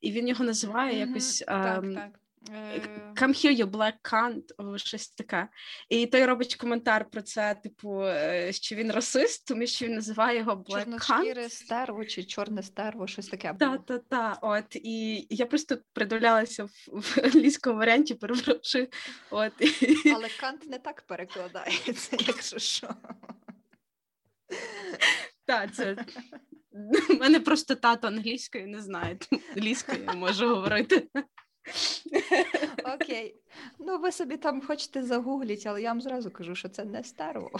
і він його називає mm-hmm. якось. Так, ем, так. Е, Come here, you black cunt, щось таке. І той робить коментар про це, типу, е, що він расист, тому що він називає його black cunt. стерво чи чорне стерво, щось таке. Так, так, так. От і я просто придивлялася в, в англійському варіанті, перепрошую. От. Але кант не так перекладається, якщо що. Так, це. У мене просто тато англійською не знає, англійською я можу говорити. Окей. Ну, ви собі там хочете загугліть, але я вам зразу кажу, що це не старо.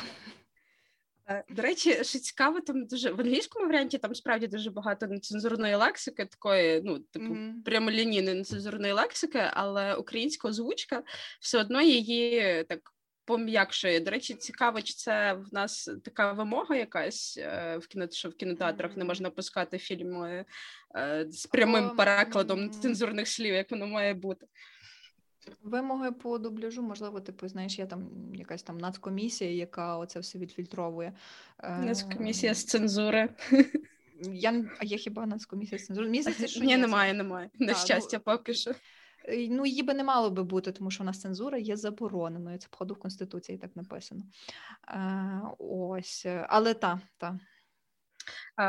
Е, до речі, що цікаво, там дуже в англійському варіанті там справді дуже багато нецензурної лексики, такої, ну, типу, mm-hmm. прямолінійної нецензурної лексики, але українська озвучка все одно її так пом'якшує. До речі, цікаво, чи це в нас така вимога якась е, в кіно, що в кінотеатрах не можна пускати фільми е, з прямим перекладом цензурних слів, як воно має бути. Вимоги по дубляжу, можливо, типу, знаєш, є там якась там нацкомісія, яка оце все відфільтровує. Е, нацкомісія з цензури. Я, А є хіба нацкомісія з цензури? Місяці, що Ні, немає, немає. На ну, щастя, поки що. Ну, її би не мало би бути, тому що у нас цензура є забороненою. Це походу в Конституції так написано. Е, Ось, але та, та.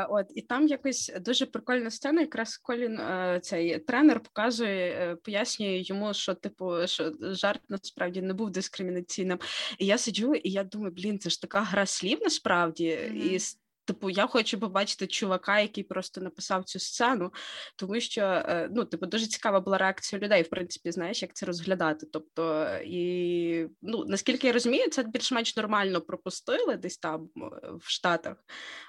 От і там якось дуже прикольна сцена. Якраз Колін е, цей тренер показує, е, пояснює йому, що типу, що жарт насправді не був дискримінаційним. І я сиджу, і я думаю, блін, це ж така гра слів насправді, mm-hmm. і Типу, я хочу побачити чувака, який просто написав цю сцену, тому що е, ну, типу, дуже цікава була реакція людей, в принципі, знаєш, як це розглядати. Тобто, і ну наскільки я розумію, це більш-менш нормально пропустили десь там е, в Штатах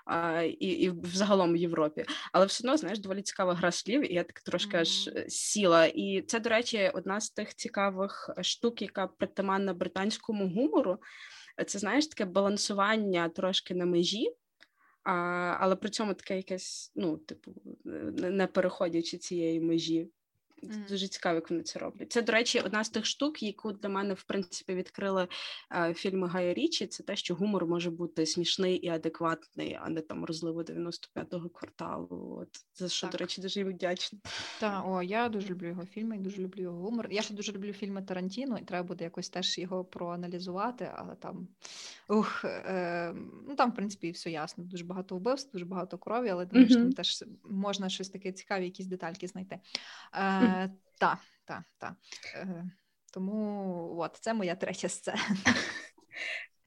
а, і і взагалом в Європі. Але все одно, знаєш, доволі цікава гра слів, і я так трошки mm-hmm. сіла. І це, до речі, одна з тих цікавих штук, яка притаманна британському гумору. Це знаєш таке балансування трошки на межі. А, Але при цьому таке якесь, ну, типу, не переходячи цієї межі. Mm. Дуже цікаво, як вони це роблять. Це, до речі, одна з тих штук, яку для мене в принципі відкрили е, фільми Гая Річі. Це те, що гумор може бути смішний і адекватний, а не там розливу 95-го кварталу. От за що, так. до речі, дуже вдячна. Так, о, я дуже люблю його фільми, і дуже люблю його гумор. Я ще дуже люблю фільми Тарантіно, і треба буде якось теж його проаналізувати, але там ух, е, ну там, в принципі, все ясно. Дуже багато вбивств, дуже багато крові, але думаю, mm-hmm. що там теж можна щось таке цікаве, якісь детальки знайти. Е, так, так, так. Тому от це моя третя сцена.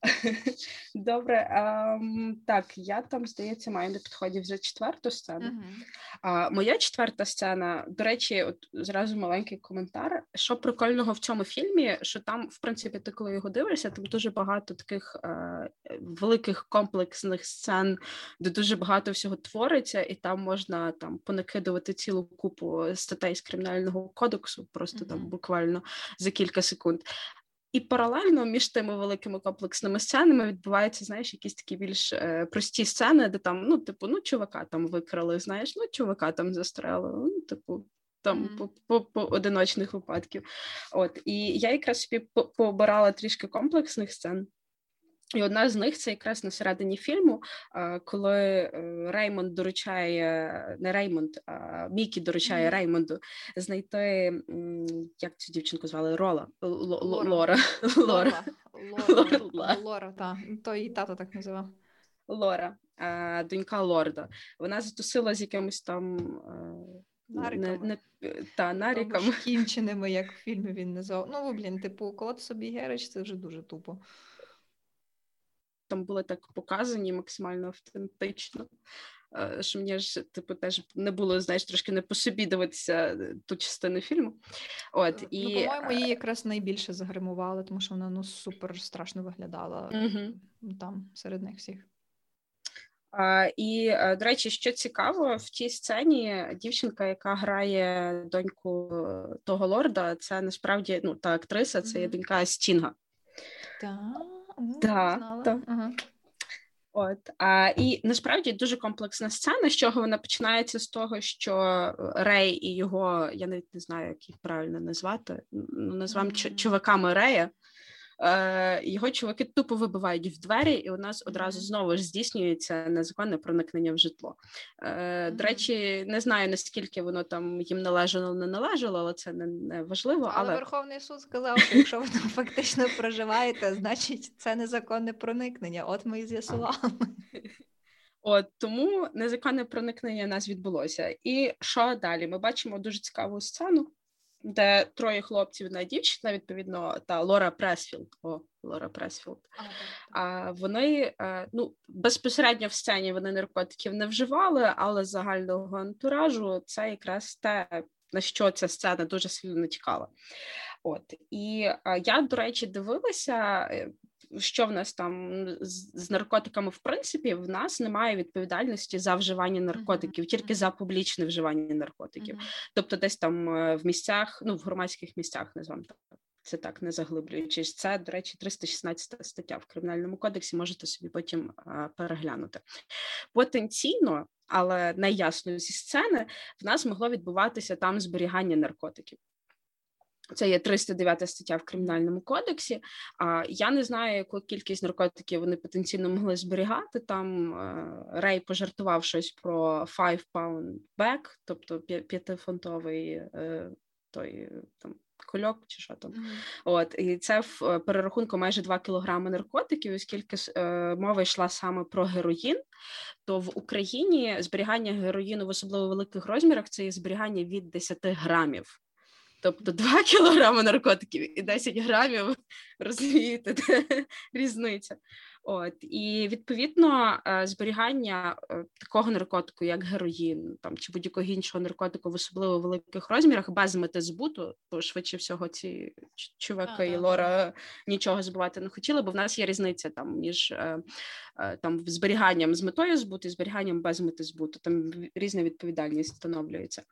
Добре, а, так, я там, здається, маю на підході вже четверту сцену. Uh-huh. А, Моя четверта сцена, до речі, от зразу маленький коментар. Що прикольного в цьому фільмі, що там, в принципі, ти коли його дивишся, там дуже багато таких е, великих комплексних сцен, де дуже багато всього твориться, і там можна там понакидувати цілу купу статей з кримінального кодексу, просто uh-huh. там буквально за кілька секунд. І паралельно між тими великими комплексними сценами відбуваються, знаєш, якісь такі більш е, прості сцени, де там, ну, типу, ну, чувака там викрали, знаєш, ну, чувака там застрелили, ну, типу, там mm-hmm. по, по, по одиночних випадків. От, І я якраз собі побирала трішки комплексних сцен. І одна з них це якраз на середині фільму, коли е, Реймонд доручає, не Реймонд, а Мікі доручає mm-hmm. Реймонду знайти як цю дівчинку звали Рола Лора. Лора. Лора. Лора, так. То її тато так називав. Лора, донька Лорда. Вона затусила з якимось там. Нариками. Не, не, та, наріками. Кінченими, як в фільмі він назвав. Ну, блін, типу, кот собі Герич, це вже дуже тупо там були так показані максимально автентично. Е, що мені ж типу теж не було, знаєш, трошки не по собі дивитися е, ту частину фільму. От, ну, і... Ну, По-моєму, її якраз найбільше загримували, тому що вона ну супер страшно виглядала угу. там серед них всіх. А, І, е, до речі, що цікаво, в тій сцені дівчинка, яка грає доньку того лорда, це насправді ну, та актриса, це є донька Стінга. Так. Так, Да. Ага. От а, і насправді дуже комплексна сцена, з чого вона починається з того, що Рей і його, я навіть не знаю, як їх правильно назвати. Ну назвам mm-hmm. чуваками Рея е, його чуваки тупо вибивають в двері, і у нас одразу знову ж здійснюється незаконне проникнення в житло. Е, До речі, не знаю наскільки воно там їм належало, не належало, але це не, не важливо. Але... але Верховний суд сказав, що якщо ви там фактично проживаєте, значить це незаконне проникнення. От ми і з'ясували. От тому незаконне проникнення нас відбулося. І що далі? Ми бачимо дуже цікаву сцену де троє хлопців, одна дівчина, відповідно, та Лора Пресфілд. О, Лора Пресфілд. А вони е, ну безпосередньо в сцені вони наркотиків не вживали, але загального антуражу це якраз те, на що ця сцена дуже сильно натякала. От і а, я, до речі, дивилася е, що в нас там з, з наркотиками, в принципі, в нас немає відповідальності за вживання наркотиків, тільки за публічне вживання наркотиків. Тобто, десь там е, в місцях, ну в громадських місцях, називаємо так. Це так не заглиблюючись. Це, до речі, 316 стаття в кримінальному кодексі. Можете собі потім а, переглянути. Потенційно, але найясно зі сцени, в нас могло відбуватися там зберігання наркотиків. Це є 309 стаття в кримінальному кодексі. А я не знаю, яку кількість наркотиків вони потенційно могли зберігати. Там е, Рей пожартував щось про five pound bag, тобто п'ятифунтовий е, той там. Кольок чи що там, mm-hmm. от і це в е, перерахунку майже 2 кілограми наркотиків, оскільки е, мова йшла саме про героїн, то в Україні зберігання героїну в особливо великих розмірах це є зберігання від 10 грамів. Тобто 2 кілограми наркотиків і 10 грамів, розумієте, різниця. От і відповідно е, зберігання е, такого наркотику, як героїн, там чи будь-якого іншого наркотику в особливо великих розмірах, без мети збуту, бо швидше всього ці чуваки і Лора нічого збивати не хотіли, бо в нас є різниця там між е, там зберіганням з метою збуту і зберіганням без мети збуту. Там різна відповідальність встановлюється.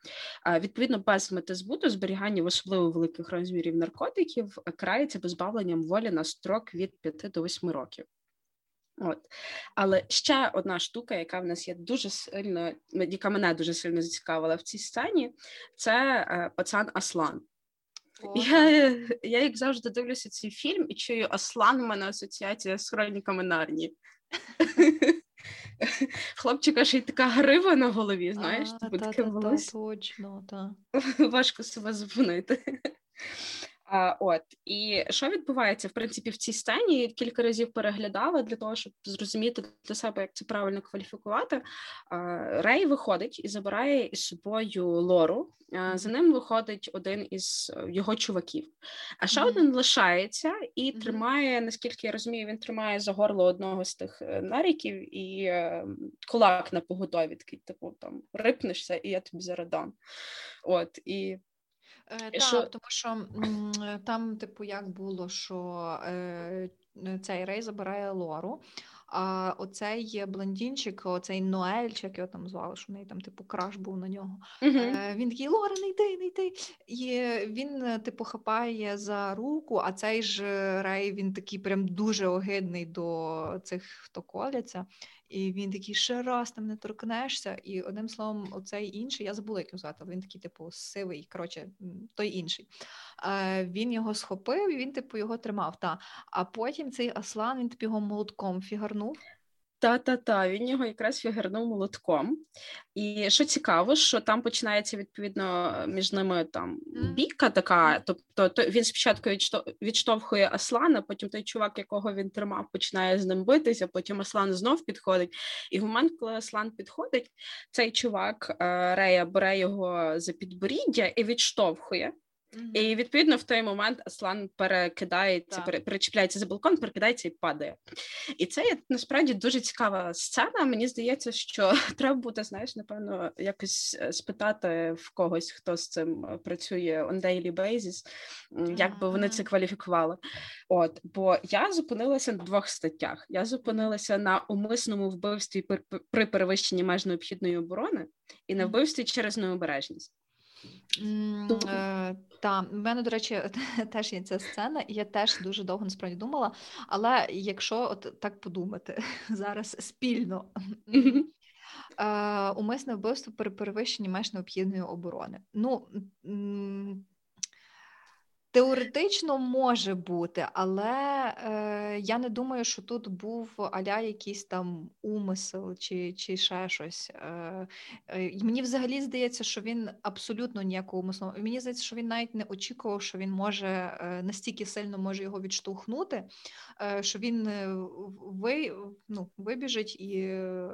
Відповідно, без мети збуту зберігання в особливо великих розмірів наркотиків крається позбавленням волі на строк від 5 до 8 років. От. Але ще одна штука, яка в нас є дуже сильно, яка мене дуже сильно зацікавила в цій сцені, це е, пацан Аслан. Я, я, як завжди, дивлюся цей фільм і чую Аслан, у мене асоціація з хроніками Нарні. Хлопчика ще й така грива на голові, знаєш, типу, та, таке волосся. Точно, та. Важко себе зупинити. А, От і що відбувається в принципі в цій сцені? Кілька разів переглядала для того, щоб зрозуміти для себе, як це правильно кваліфікувати. Рей виходить і забирає із собою Лору. За ним виходить один із е, його чуваків. А ще mm-hmm. один лишається і mm-hmm. тримає, наскільки я розумію, він тримає за горло одного з тих е, наріків і е, кулак на поготові такий, типу там рипнешся, і я тобі зарадам. От і Так, що... тому що м, там, типу, як було, що е, цей рей забирає Лору, а оцей блондинчик, оцей Ноель, як його там звали, що в неї там, типу, краш був на нього. Uh-huh. Е, Він такий Лора, не йди, не йди. І він, типу, хапає за руку, а цей ж рей він такий прям дуже огидний до цих, хто коляться. І він такий, ще раз там не торкнешся. І одним словом, оцей інший, я забула, як його звати, але він такий, типу, сивий, коротше, той інший. Е, Він його схопив і він, типу, його тримав. Та. А потім цей Аслан він типу, його молотком фігарнув. Та-та-та, він його якраз фігернув молотком. І що цікаво, що там починається відповідно між ними там бійка така. Тобто то він спочатку відштовхує Аслана, потім той чувак, якого він тримав, починає з ним битися. Потім Аслан знов підходить. І в момент, коли Аслан підходить, цей чувак е, Рея бере його за підборіддя і відштовхує. Mm-hmm. І відповідно в той момент Аслан перекидається, пере, перечіпляється за балкон, перекидається і падає. І це є насправді дуже цікава сцена. Мені здається, що треба буде, знаєш, напевно, якось е, спитати в когось, хто з цим е, працює on daily basis, як би вони це кваліфікували. От, бо я зупинилася на двох статтях. Я зупинилася на умисному вбивстві при перевищенні меж необхідної оборони і на вбивстві через необережність. Е, Так, в мене, до речі, теж є ця сцена, і я теж дуже довго насправді думала. Але якщо от так подумати зараз спільно, е, умисне вбивство при перевищенні меж необхідної оборони. Ну Теоретично може бути, але е, я не думаю, що тут був аля якийсь там умисел чи чи ще щось. Е, е, Мені взагалі здається, що він абсолютно ніякого умислу. Мені здається, що він навіть не очікував, що він може е, настільки сильно може його відштовхнути, е, що він е, ви, ну, вибіжить і е,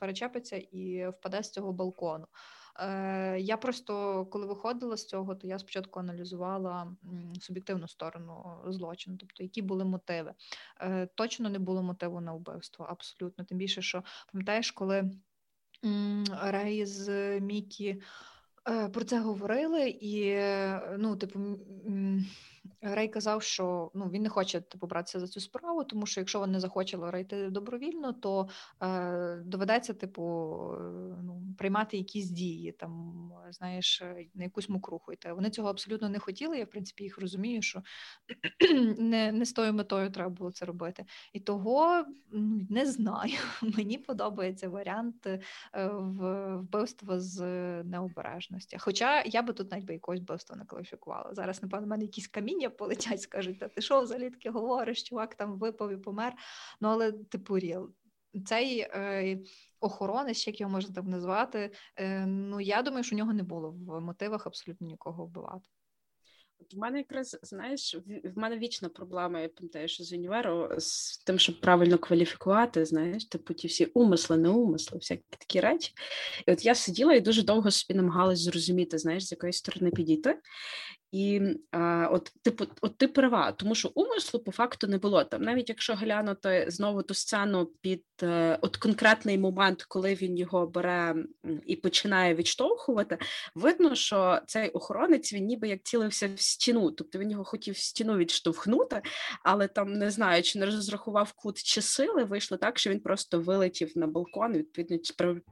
перечепиться і впаде з цього балкону. Е, Я просто коли виходила з цього, то я спочатку аналізувала суб'єктивну сторону злочину, тобто які були мотиви. Е, Точно не було мотиву на вбивство, абсолютно. Тим більше, що пам'ятаєш, коли Рей з Мікі е, про це говорили, і е, ну, типу. Рей казав, що ну він не хоче типу, братися за цю справу, тому що якщо вони захочели рейти добровільно, то е, доведеться типу ну, приймати якісь дії, там знаєш, на якусь мукруху йти. Вони цього абсолютно не хотіли. Я в принципі їх розумію, що не не з тою метою треба було це робити. І того ну, не знаю. Мені подобається варіант е, вбивства з необережності. Хоча я би тут навіть би якогось вбивства не кваліфікувала. Зараз, напевно, в мене якісь камінь каміння полетять, скажуть, та ти що взагалі таке говориш, чувак там випав і помер. Ну, але типу ріл. Цей е, охоронець, як його можна так назвати, е, ну я думаю, що у нього не було в мотивах абсолютно нікого вбивати. В мене якраз знаєш, в мене вічна проблема, я пам'ятаю, що з універу з тим, щоб правильно кваліфікувати, знаєш, типу ті всі умисли, не умисли, всякі такі речі. І от я сиділа і дуже довго собі намагалась зрозуміти, знаєш, з якої сторони підійти. І а, от типу, от ти права, тому що умислу по факту не було там. Навіть якщо глянути знову ту сцену під е, от конкретний момент, коли він його бере і починає відштовхувати, видно, що цей охоронець він ніби як цілився стіну, тобто він його хотів стіну відштовхнути, але там не знаю, чи не розрахував кут чи сили, вийшло так, що він просто вилетів на балкон, відповідно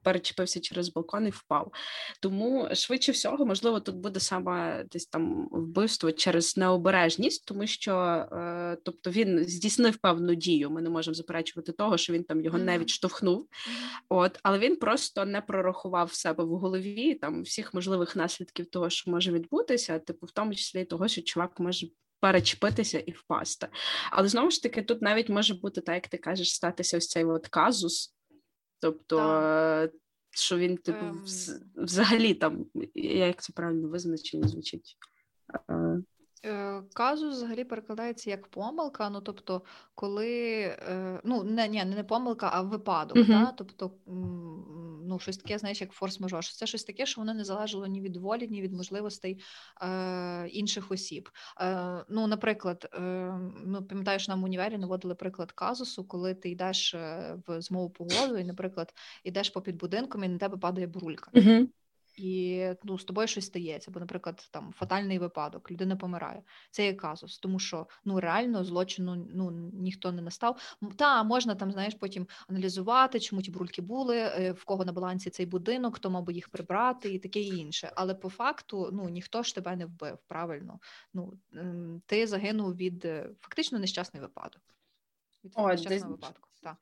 перечепився через балкон і впав. Тому швидше всього, можливо, тут буде саме десь там вбивство через необережність, тому що е, тобто він здійснив певну дію. Ми не можемо заперечувати того, що він там його не відштовхнув. От, але він просто не прорахував в себе в голові там всіх можливих наслідків того, що може відбутися, типу, в тому числі того, що чувак може. Перечепитися і впасти. Але знову ж таки, тут навіть може бути так, як ти кажеш, статися ось цей от казус, тобто, так. що він, типу, ем... взагалі там, як це правильно визначення звучить? Е, казус взагалі перекладається як помилка. Ну, тобто, коли е, ну не ні, не помилка, а випадок. Мгм. Да? Тобто, ну, щось таке, знаєш, як форс-мажор. Це щось таке, що воно не залежало ні від волі, ні від можливостей е, інших осіб. Е, Ну, наприклад, е, ну пам'ятаєш, нам в універі наводили приклад казусу, коли ти йдеш е, в змову погоду, і, наприклад, йдеш попід будинком, і на тебе падає бурулька. Угу. І ну, з тобою щось стається, бо, наприклад, там фатальний випадок, людина помирає. Це є казус, тому що ну реально злочину ну ніхто не настав. Та можна там, знаєш, потім аналізувати, чому ті брульки були, е, в кого на балансі цей будинок, хто мав би їх прибрати, і таке інше. Але по факту ну ніхто ж тебе не вбив. Правильно, ну ти загинув від е, фактично нещасний випадок. Від О, нещасного десь- випадку. Так.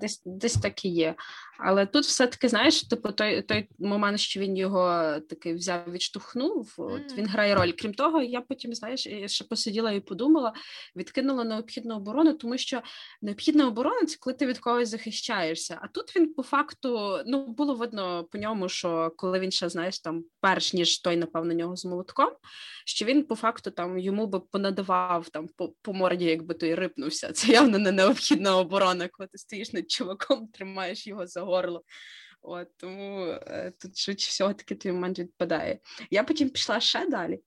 Десь десь так і є. Але тут все-таки, знаєш, типу, той той момент, що він його таки взяв, відштовхнув, от він грає роль. Крім того, я потім, знаєш, ще посиділа і подумала, відкинула необхідну оборону, тому що необхідна оборона це коли ти від когось захищаєшся. А тут він по факту ну було видно по ньому, що коли він ще знаєш там, перш ніж той напав на нього з молотком, що він по факту там йому би понадавав там по, по морді, якби той рипнувся. Це явно не необхідна оборона, коли ти стоїш над чуваком, тримаєш його за горло. От тому е, тут швидше всього таки той момент відпадає. Я потім пішла ще далі.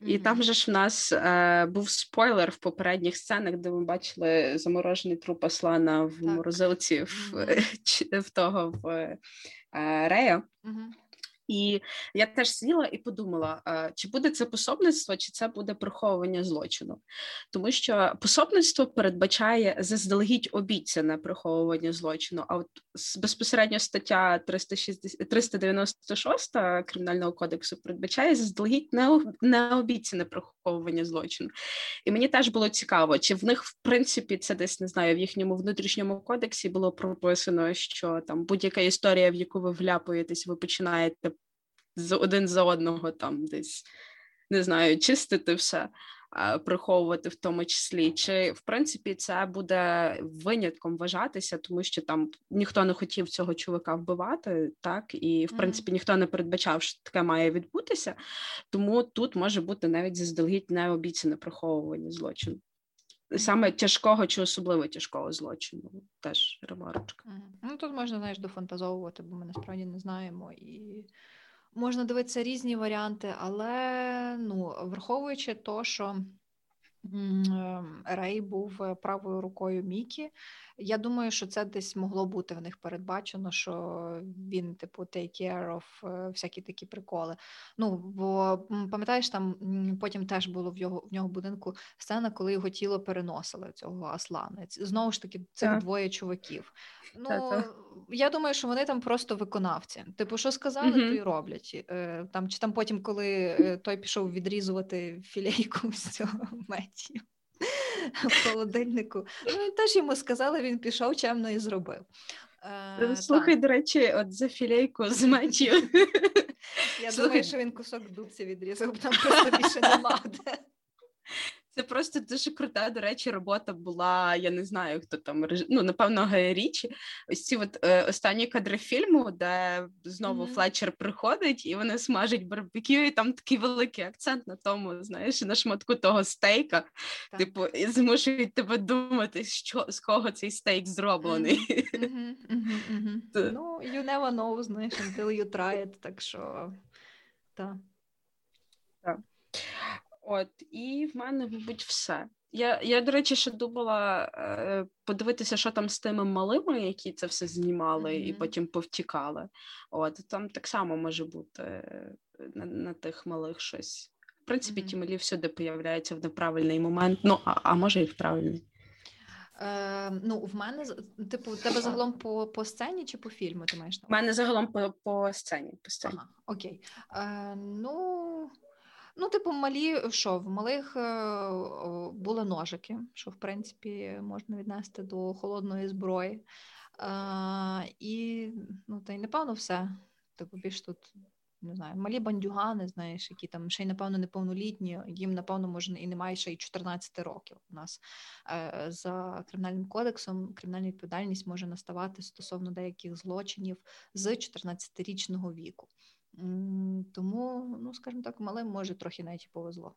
І Мгм. там же ж в нас е, був спойлер в попередніх сценах, де ми бачили заморожений труп Аслана в Так. морозилці в, mm-hmm. в того в е, Рея. Мгм. І я теж сиділа і подумала, чи буде це пособництво, чи це буде приховування злочину. Тому що пособництво передбачає заздалегідь обіцяне приховування злочину. А от безпосередньо стаття 360, 396 кримінального кодексу передбачає заздалегідь нео- необіцяне приховування злочину. І мені теж було цікаво, чи в них в принципі це десь не знаю, в їхньому внутрішньому кодексі було прописано, що там будь-яка історія, в яку ви вляпуєтесь, ви починаєте один за одного там десь не знаю, чистити все, приховувати в тому числі. Чи в принципі це буде винятком вважатися, тому що там ніхто не хотів цього чоловіка вбивати, так і в принципі ніхто не передбачав, що таке має відбутися. Тому тут може бути навіть заздалегідь необіцяне приховування злочину. Саме тяжкого чи особливо тяжкого злочину, теж ремарочка. Ну тут можна знаєш дофантазовувати, бо ми насправді не знаємо і можна дивитися різні варіанти, але ну враховуючи то, що Рей був е, правою рукою Мікі. Я думаю, що це десь могло бути в них передбачено, що він, типу, take care of е, всякі такі приколи. Ну, бо пам'ятаєш, там потім теж було в його в нього будинку сцена, коли його тіло переносили цього Аслана. Знову ж таки, Так. двоє чуваків. Ну, я думаю, що вони там просто виконавці. Типу, що сказали, Мгм. то й роблять. Е, Там, чи там потім, коли той пішов відрізувати філейку з цього Меттію в холодильнику, ну, теж йому сказали, він пішов чемно і зробив. Е, Слухай, так. до речі, от за філейку з мечів. я слухай. думаю, що він кусок дубці відрізав, там просто більше нема де. Це просто дуже крута, до речі, робота була. Я не знаю, хто там ну, напевно, Гай Річі. Ось ці от е, останні кадри фільму, де знову Мгм. Флетчер приходить і вони смажать барбекю, і там такий великий акцент на тому, знаєш, на шматку того стейка. Так. Типу, і змушують тебе думати, що з кого цей стейк зроблений. Ну, you never know, знаєш, until you try it, так що, так. От, і в мене, мабуть, все. Я, я, до речі, ще думала е, подивитися, що там з тими малими, які це все знімали і потім повтікали. От там так само може бути е, на, на тих малих щось. В принципі, Мгм. ті малі всюди появляються в неправильний момент. Ну, а, а може і в правильний. Е, ну, в мене, типу, тебе загалом по, по сцені чи по фільму ти маєш? У мене загалом по, по сцені. По сцені. Ага, окей. Е, ну, ну, типу, малі, що, в малих е, були ножики, що, в принципі, можна віднести до холодної зброї. Е, і, ну, та й напевно все. Типу, більш тут, не знаю, малі бандюгани, знаєш, які там ще й, напевно, неповнолітні, їм, напевно, може, і немає ще й 14 років. У нас е, за кримінальним кодексом кримінальна відповідальність може наставати стосовно деяких злочинів з 14-річного віку. Тому, ну скажімо так, малим може трохи навіть і повезло.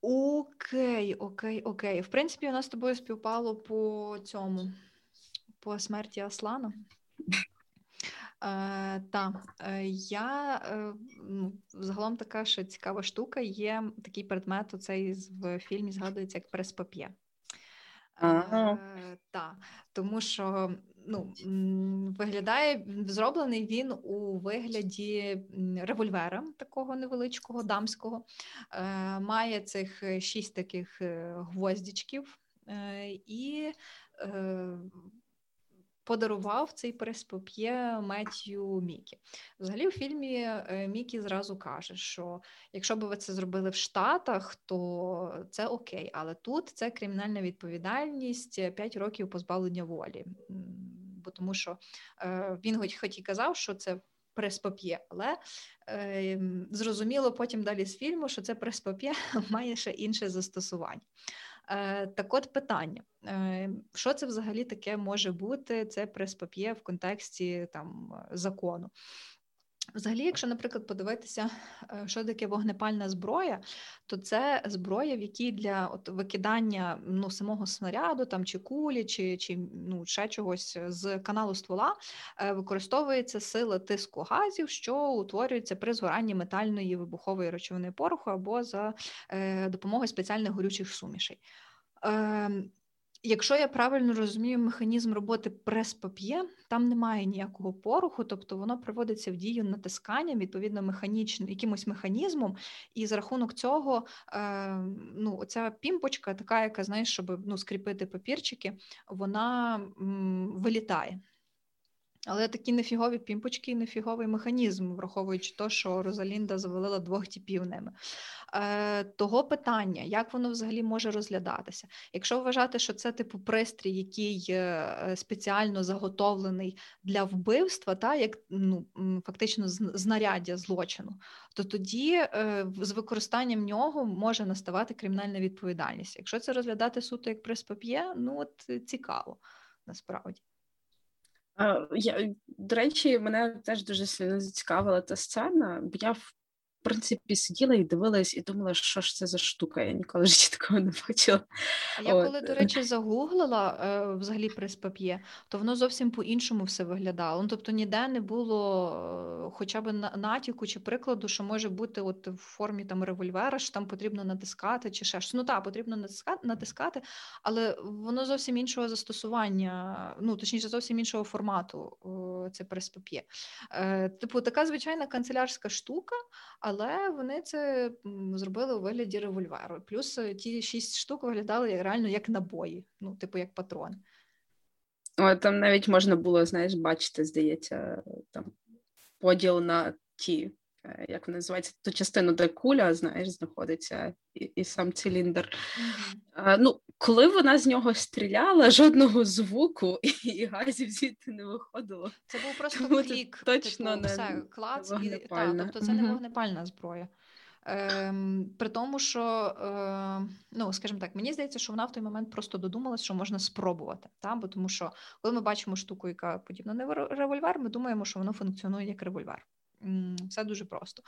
Окей, окей, окей. В принципі, у нас з тобою співпало по цьому, по смерті Аслана. Е, Та е, я е, ну, загалом така ще цікава штука. Є такий предмет, оцей в фільмі згадується як прес-пап'є. Ага. Е, та, тому що ну, виглядає зроблений він у вигляді револьвера, такого невеличкого дамського. Е, Має цих е, шість таких е, гвоздічків, і подарував цей прес-пап'є Меттью Мікі. Взагалі, у фільмі Мікі зразу каже, що якщо б ви це зробили в Штатах, то це окей, але тут це кримінальна відповідальність 5 років позбавлення волі. Бо тому що е, він хоч, хоч і казав, що це прес-пап'є, але е, зрозуміло потім далі з фільму, що це прес-пап'є має ще інше застосування. Е, Так от питання: Е, що це взагалі таке може бути? Це прес-пап'є в контексті там закону. Взагалі, якщо, наприклад, подивитися, е, що таке вогнепальна зброя, то це зброя, в якій для от викидання ну, самого снаряду там, чи кулі, чи, чи ну, ще чогось з каналу ствола е, використовується сила тиску газів, що утворюється при згоранні метальної вибухової речовини пороху або за е, допомогою спеціальних горючих сумішей. Якщо я правильно розумію механізм роботи прес-пап'є, там немає ніякого пороху, тобто воно приводиться в дію натисканням, відповідно, механічним якимось механізмом, і за рахунок цього е, ну, оця пімпочка, така, яка знаєш, щоб ну, скріпити папірчики, вона м, вилітає. Але такі нефігові пімпочки і нефіговий механізм, враховуючи те, що Розалінда завалила двох типів ними. Е, Того питання, як воно взагалі може розглядатися? Якщо вважати, що це типу пристрій, який е, спеціально заготовлений для вбивства, та як ну, фактично знаряддя злочину, то тоді е, з використанням нього може наставати кримінальна відповідальність. Якщо це розглядати суто як прес-пап'є, ну от цікаво насправді. А, я, до речі, мене теж дуже сильно зацікавила та сцена, бо я в принципі сиділа і дивилась, і думала, що ж це за штука. Я ніколи в житті такого не бачила. А я От. коли, до речі, загуглила е, взагалі прес-пап'є, то воно зовсім по-іншому все виглядало. Ну, тобто ніде не було е, хоча б натяку чи прикладу, що може бути от в формі там револьвера, що там потрібно натискати чи ще щось. Ну так, потрібно натискати, натискати, але воно зовсім іншого застосування, ну точніше, зовсім іншого формату. е, Це прес-пап'є. Типу, така звичайна канцелярська штука, але вони це зробили у вигляді револьверу. Плюс е, ті шість штук виглядали реально як набої, ну, типу, як патрони. О, там навіть можна було, знаєш, бачити, здається, там поділ на ті, як вони називаються, ту частину, де куля, знаєш, знаходиться, і, і сам циліндр. А, ну, коли вона з нього стріляла, жодного звуку і, і газів звідти не виходило. Це був просто Тому це клік, точно типу, не- все, клац, не і, та, тобто це не вогнепальна зброя. Ем, при тому, що, е, ну, скажімо так, мені здається, що вона в той момент просто додумалась, що можна спробувати. Та? Бо тому що, коли ми бачимо штуку, яка подібна на ре- револьвер, ми думаємо, що воно функціонує як револьвер. Все дуже просто.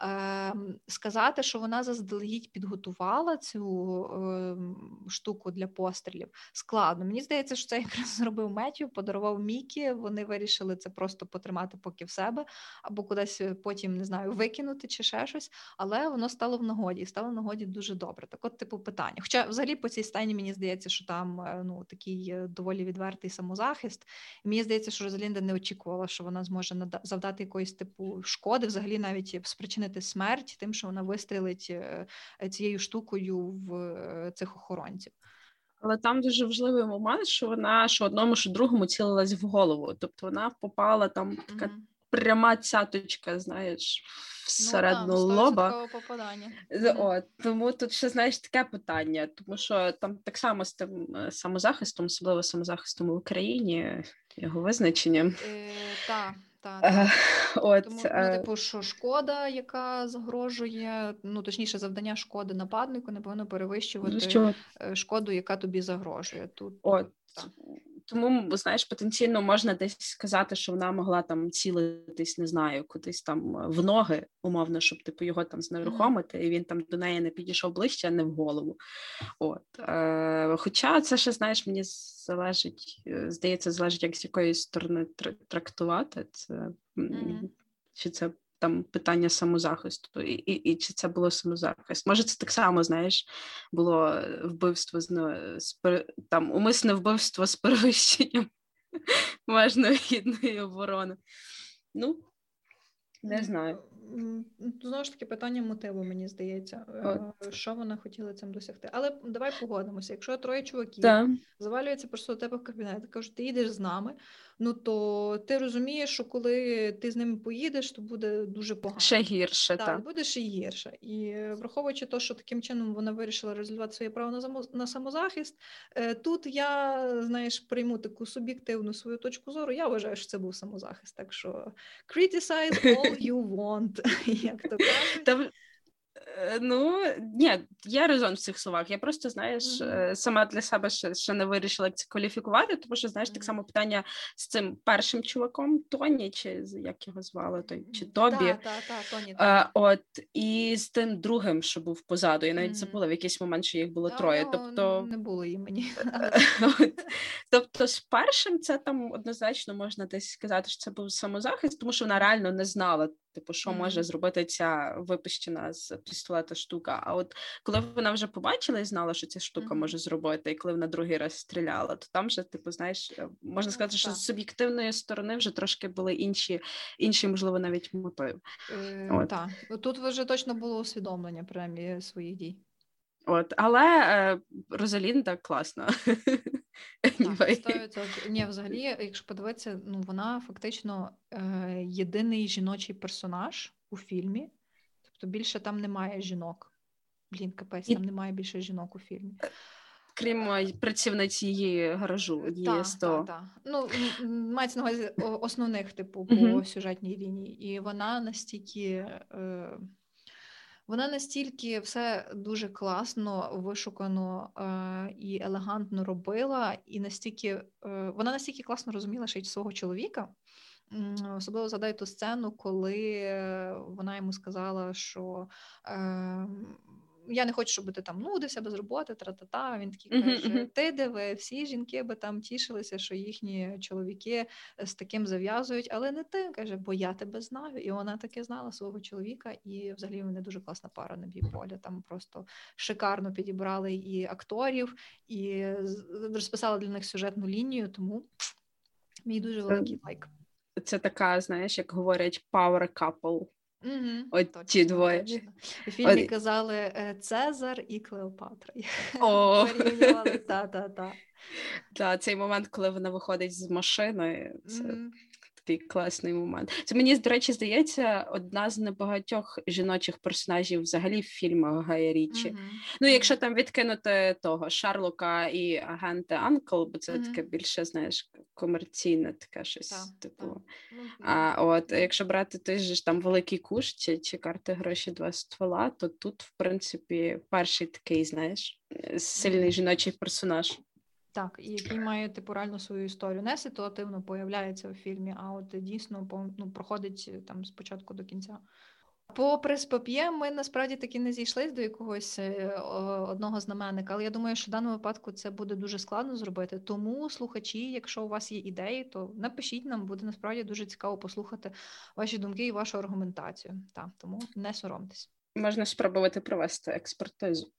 Ем, сказати, що вона заздалегідь підготувала цю ем, штуку для пострілів, складно. Мені здається, що це якраз зробив Меттю, подарував Мікі. Вони вирішили це просто потримати поки в себе, або кудись е, потім не знаю, викинути чи ще щось. Але воно стало в нагоді, і стало в нагоді дуже добре. Так, от, типу, питання. Хоча, взагалі, по цій сцені мені здається, що там е, ну такий е, доволі відвертий самозахист. І мені здається, що Розалінда не очікувала, що вона зможе завдати якоїсь типу шкоди, взагалі навіть спричинити смерть тим, що вона вистрілить е, цією штукою в е, цих охоронців. Але там дуже важливий момент, що вона що одному, що другому цілилась в голову. Тобто вона попала там така Мгм. пряма цяточка, знаєш, всередину ну, так, лоба. попадання. От, тому тут ще знаєш таке питання, тому що там так само з тим е, самозахистом, особливо самозахистом в Україні, його визначенням. Е, та, та, Е. От, Тому, е, ну, типу, що шкода, яка загрожує, ну точніше, завдання шкоди нападнику не повинно перевищувати що, е, шкоду, яка тобі загрожує. Тут от, так. Тому знаєш, потенційно можна десь сказати, що вона могла там цілитись, не знаю, кудись там в ноги, умовно, щоб типу його там знерухомити, і він там до неї не підійшов ближче, а не в голову. От. Е, Хоча це ще, знаєш, мені залежить, е, здається, залежить, як з якої сторони трактувати це. Mm-hmm. Чи це там питання самозахисту, і і, і чи це було самозахист? Може, це так само, знаєш, було е, вбивство з з там умисне вбивство з перевищенням важної гідної оборони. Ну, не знаю. Знову ж таки, питання мотиву, мені здається, От. Е, що вона хотіла цим досягти. Але давай погодимося, якщо троє чуваків да. завалюється просто до тебе в кабінет, кажуть, ти їдеш з нами, ну то ти розумієш, що коли ти з ними поїдеш, то буде дуже погано. Ще гірше, так. так. буде ще гірше. І враховуючи те, що таким чином вона вирішила реалізувати своє право на на самозахист, е, тут я, знаєш, прийму таку суб'єктивну свою точку зору. Я вважаю, що це був самозахист. Так що criticize all you want, як то кажуть. Е, ну, ні, є резон в цих словах. Я просто, знаєш, mm-hmm. сама для себе ще ще не вирішила як це кваліфікувати, тому що, знаєш, mm-hmm. так само питання з цим першим чуваком, Тоні, чи як його звали, той, чи Тобі. Так, так, так, Тоні. А, От, і з тим другим, що був позаду. Я навіть mm-hmm. забула в якийсь момент, що їх було троє. Ну, тобто... Не було імені. Тобто, з першим це там однозначно можна десь сказати, що це був самозахист, тому що вона реально не знала. Типу, що mm-hmm. може зробити ця випущена з пістолета штука? А от коли вона вже побачила і знала, що ця штука mm-hmm. може зробити, і коли вона другий раз стріляла, то там вже, типу, знаєш, е, можна сказати, що з суб'єктивної сторони вже трошки були інші, інші можливо, навіть мотиви. Е, Так, тут вже точно було усвідомлення принаймні своїх дій. От, але е, Розалінда класна. Так, Ні, взагалі, якщо подивитися, ну вона фактично е, єдиний жіночий персонаж у фільмі, тобто більше там немає жінок. Блін, капець, там немає більше жінок у фільмі. Крім працівниць її гаражу, її Так, так, так. Ну, мається на увазі основних, типу, по сюжетній лінії. І вона настільки. Е, вона настільки все дуже класно, вишукано е, і елегантно робила, і настільки е, вона настільки класно розуміла ще й свого чоловіка. Особливо згадаю ту сцену, коли вона йому сказала, що е, я не хочу, щоб ти там нудився без роботи, тра-та-та. Він такий каже: Ти диви, всі жінки би там тішилися, що їхні чоловіки е, з таким зав'язують, але не ти каже, бо я тебе знаю. І вона таки знала свого чоловіка, і взагалі вони дуже класна пара на бійполі. Там просто шикарно підібрали і акторів, і розписали для них сюжетну лінію. Тому мій дуже великий лайк. Це така, знаєш, як говорять, power couple. Угу, От точно, ті двоє. Точно. У фільмі От... казали е, Цезар і Клеопатра. О! Та-та-та. Та, цей момент, коли вона виходить з машини, це mm такий класний момент. Це мені, до речі, здається, одна з небагатьох жіночих персонажів взагалі в фільмах Гая Річі. Mm-hmm. Ну, якщо там відкинути того Шарлока і агента Анкл, бо це mm-hmm. таке більше, знаєш, комерційне таке щось. Так, типу. Ну, а от якщо брати той ж там великий куш чи, чи карти гроші два ствола, то тут, в принципі, перший такий, знаєш, сильний жіночий персонаж. Так, і який має типу реально свою історію. Не ситуативно появляється у фільмі, а от дійсно ну, проходить е, там спочатку до кінця. По приспоп'є ми насправді таки не зійшлись до якогось е, одного знаменника, але я думаю, що в даному випадку це буде дуже складно зробити. Тому слухачі, якщо у вас є ідеї, то напишіть нам, буде насправді дуже цікаво послухати ваші думки і вашу аргументацію. Так, тому не соромтесь. Можна спробувати провести експертизу.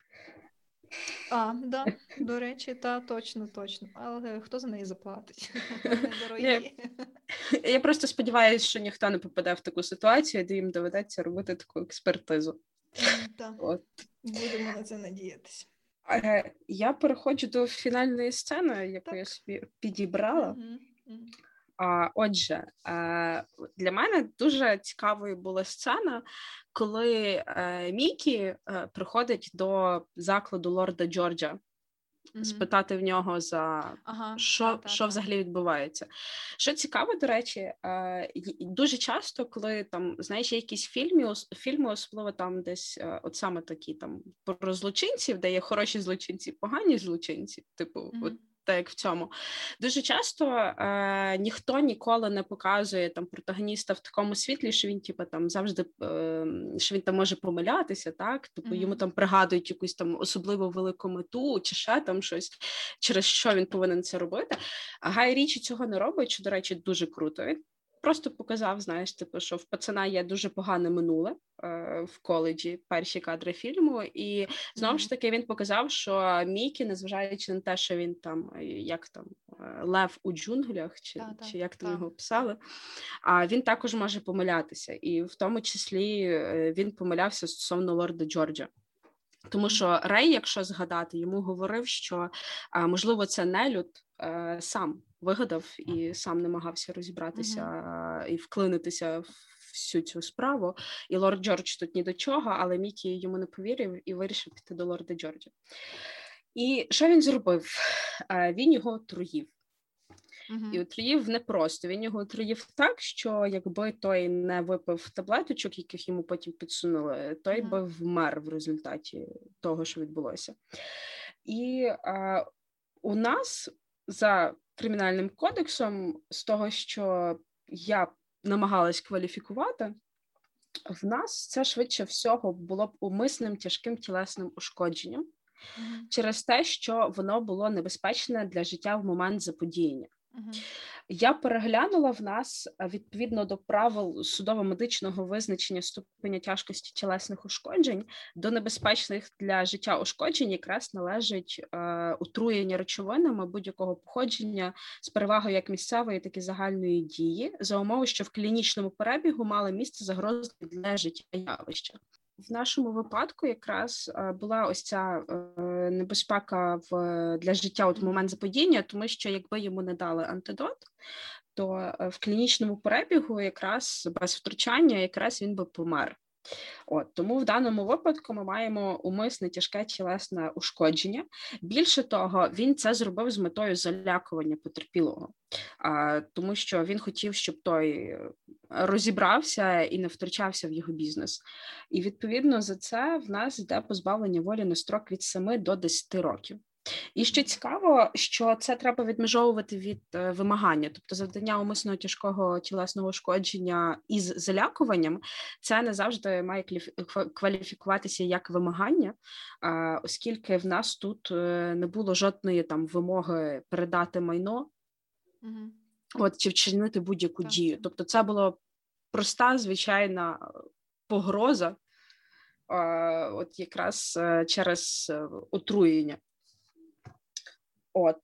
А, да, до речі, та точно, точно. Але хто за неї заплатить? Я, я просто сподіваюся, що ніхто не попаде в таку ситуацію, де їм доведеться робити таку експертизу. Так, От. Будемо на це надіятися. Я переходжу до фінальної сцени, яку так. я собі підібрала. Угу. Отже, для мене дуже цікавою була сцена, коли е, Мікі е, приходить до закладу лорда Джорджа. Mm-hmm. Спитати в нього за ага, що та, та, що взагалі відбувається. Що цікаво, до речі, е, дуже часто, коли там знаєш, є якісь фільми, фільми, особливо там десь от саме такі там про злочинців, де є хороші злочинці, погані злочинці, типу, mm-hmm. от так як в цьому. Дуже часто е, ніхто ніколи не показує там протагоніста в такому світлі, що він, типу, там завжди е, що він там може помилятися, так? Типу mm-hmm. йому там пригадують якусь там особливо велику мету, чи ще там щось, через що він повинен це робити. А Гай Річі цього не робить, що, до речі, дуже круто. Він просто показав, знаєш, типу, що в пацана є дуже погане минуле е, в коледжі перші кадри фільму, і знову ж таки він показав, що Мікі, незважаючи на те, що він там е, як там е, лев у джунглях, чи та, чи як там його писали, а він також може помилятися, і в тому числі е, він помилявся стосовно лорда Джорджа. Тому що Рей, якщо згадати, йому говорив, що можливо це нелюд е, сам вигадав і сам намагався розібратися mm-hmm. і вклинитися в всю цю справу. І лорд Джордж тут ні до чого, але Мікі йому не повірив і вирішив піти до лорда Джорджа. І що він зробив? Він його отруїв. Uh-huh. І отруїв непросто. Він його отруїв так, що якби той не випив таблеточок, яких йому потім підсунули, той uh-huh. би вмер в результаті того, що відбулося. І а, у нас за кримінальним кодексом, з того, що я намагалась кваліфікувати, в нас це швидше всього було б умисним тяжким тілесним ушкодженням mm-hmm. через те, що воно було небезпечне для життя в момент заподіяння. Я переглянула в нас відповідно до правил судово-медичного визначення ступеня тяжкості тілесних ушкоджень до небезпечних для життя ушкоджень якраз належить е, отруєння речовинами будь-якого походження з перевагою як місцевої, так і загальної дії за умови, що в клінічному перебігу мали місце загрози для життя явища. В нашому випадку якраз е, була ось ця е, небезпека в для життя от момент заподіння, тому що якби йому не дали антидот, то е, в клінічному перебігу, якраз без втручання, якраз він би помер. От Тому в даному випадку ми маємо умисне тяжке тілесне ушкодження. Більше того, він це зробив з метою залякування потерпілого, а, тому що він хотів, щоб той розібрався і не втручався в його бізнес. І відповідно за це в нас йде позбавлення волі на строк від 7 до 10 років. І ще цікаво, що це треба відмежовувати від е, вимагання, тобто завдання умисного тяжкого тілесного ушкодження із залякуванням, це не завжди має кваліфікуватися як вимагання, оскільки в нас тут е, не було жодної там вимоги передати майно, угу. От чи вчинити будь-яку так. дію. Тобто, це була проста звичайна погроза, от якраз е, через отруєння. От.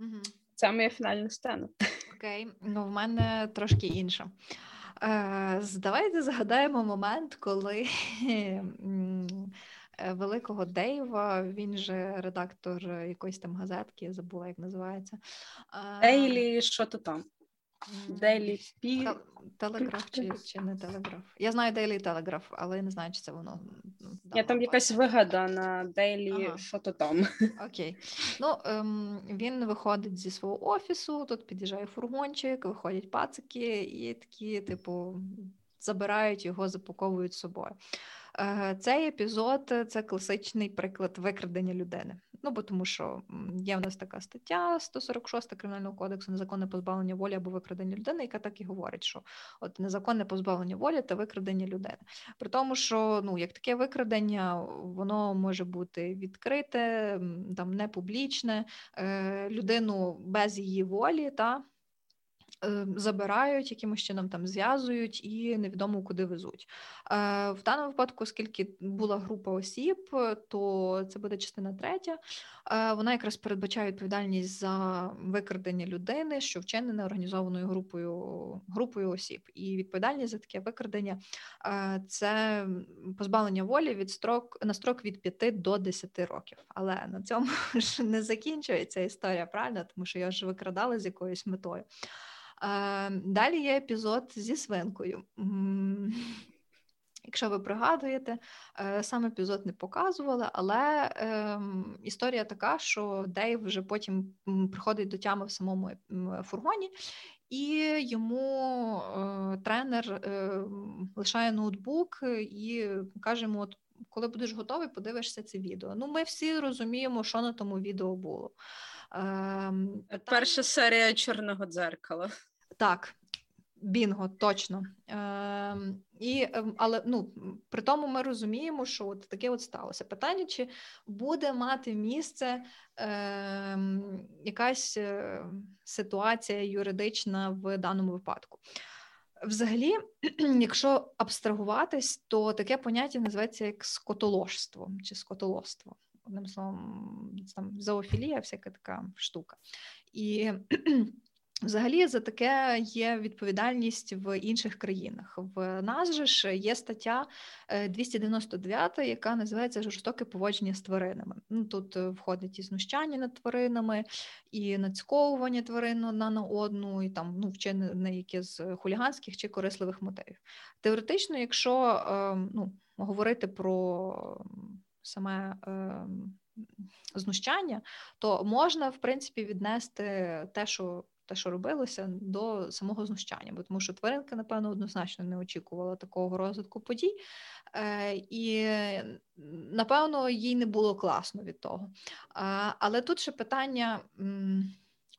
Угу. Це моя фінальна сцена. Окей, ну в мене трошки інше. Е, Давайте згадаємо момент, коли е, великого Дейва, він же редактор якоїсь там газетки, забула, як називається. Дейлі, що то там. Дейлі Пі. Телеграф чи чи не телеграф? Я знаю Дейлі Телеграф, але я не знаю, чи це воно. Я там якась вигада на Дейлі, ага. що то там. Окей. Ну, ем, Він виходить зі свого офісу, тут під'їжджає фургончик, виходять пацики і такі, типу, забирають його, запаковують з собою. Е, цей епізод це класичний приклад викрадення людини. Ну бо тому, що є в нас така стаття 146 кримінального кодексу незаконне позбавлення волі або викрадення людини, яка так і говорить, що от незаконне позбавлення волі та викрадення людини. При тому, що ну як таке викрадення, воно може бути відкрите, там не публічне, е, людину без її волі та. Е, забирають, якимось чином там зв'язують і невідомо куди везуть. Е, в даному випадку, оскільки була група осіб, то це буде частина третя. Е, вона якраз передбачає відповідальність за викрадення людини, що вчинене організованою групою групою осіб. І відповідальність за таке викрадення це позбавлення волі від строк на строк від 5 до 10 років. Але на цьому ж не закінчується історія, правильно, тому що я ж викрадала з якоюсь метою. Далі є епізод зі свинкою. Якщо ви пригадуєте, е, сам епізод не показували, але е, історія така, що Дейв вже потім приходить до тями в самому фургоні і йому е, тренер е, лишає ноутбук і каже йому, от коли будеш готовий, подивишся це відео. Ну, ми всі розуміємо, що на тому відео було. Е, Перша серія чорного дзеркала. Так, Бінго, точно. Е, і, Але ну, при тому ми розуміємо, що от таке от сталося. Питання, чи буде мати місце е, якась е, ситуація юридична в даному випадку. Взагалі, якщо абстрагуватись, то таке поняття називається як скотоложство чи скотолоство. Одним словом, там зоофілія, всяка така штука. І Взагалі за таке є відповідальність в інших країнах. В нас же ж є стаття 299, е, яка називається жорстоке поводження з тваринами. Ну тут е, входить і знущання над тваринами, і нацьковування тварин одна на одну, і там ну вчинення які з хуліганських чи корисливих мотивів. Теоретично, якщо ем, ну, говорити про саме. Ем, знущання, то можна в принципі віднести те, що те, що робилося, до самого знущання, бо тому що тваринка, напевно, однозначно не очікувала такого розвитку подій, е, і напевно їй не було класно від того. Але тут ще питання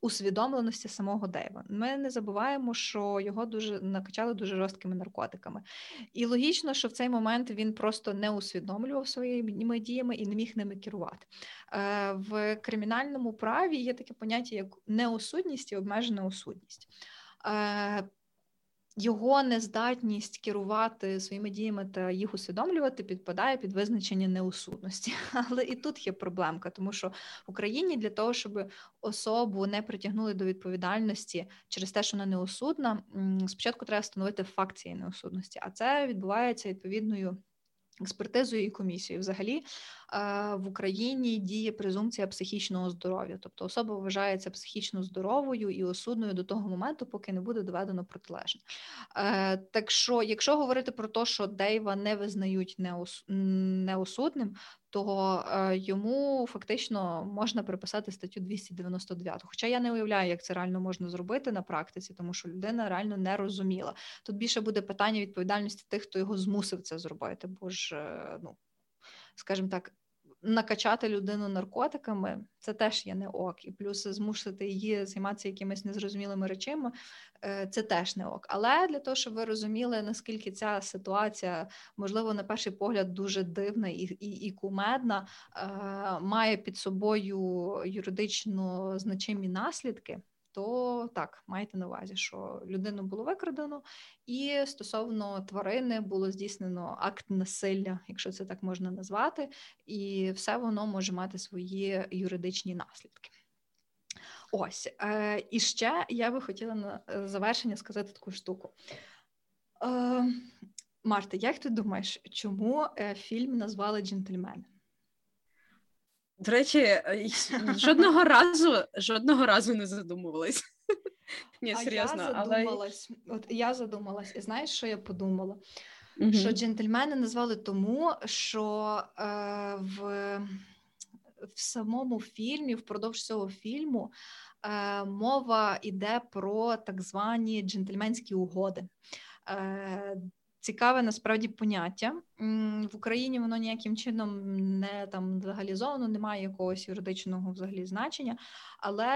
усвідомленості самого Дейва. Ми не забуваємо, що його дуже накачали дуже жорсткими наркотиками. І логічно, що в цей момент він просто не усвідомлював своїми діями і не міг ними керувати. Е, в кримінальному праві є таке поняття, як неосудність і обмежена осудність. Його нездатність керувати своїми діями та їх усвідомлювати підпадає під визначення неусудності. Але і тут є проблемка, тому що в Україні для того, щоб особу не притягнули до відповідальності через те, що вона неусудна, спочатку треба встановити факт цієї неусудності, а це відбувається відповідною експертизою і комісією. Взагалі в Україні діє презумпція психічного здоров'я, тобто особа вважається психічно здоровою і осудною до того моменту, поки не буде доведено протилежне. Е, так що, якщо говорити про те, що Дейва не визнають неосудним, то е, йому фактично можна приписати статтю 299. Хоча я не уявляю, як це реально можна зробити на практиці, тому що людина реально не розуміла. Тут більше буде питання відповідальності тих, хто його змусив це зробити, бо ж е, ну скажімо так, накачати людину наркотиками, це теж є не ок. І плюс змусити її займатися якимись незрозумілими речами, е, це теж не ок. Але для того, щоб ви розуміли, наскільки ця ситуація, можливо, на перший погляд дуже дивна і і, і кумедна, е, має під собою юридично значимі наслідки то так, майте на увазі, що людину було викрадено, і стосовно тварини було здійснено акт насилля, якщо це так можна назвати, і все воно може мати свої юридичні наслідки. Ось е, і ще я би хотіла на е, завершення сказати таку штуку. Е, Марта, як ти думаєш, чому е, фільм назвали Джентльмен? До речі, е, жодного разу жодного разу не задумувалась. Ні, серйозно, а я задумалась. Але... От я задумалась, і знаєш, що я подумала? Угу. Що джентльмени назвали тому, що е, в в самому фільмі, впродовж цього фільму, е, мова йде про так звані джентльменські угоди. Е, цікаве насправді поняття. В Україні воно ніяким чином не там легалізовано, немає якогось юридичного взагалі значення, але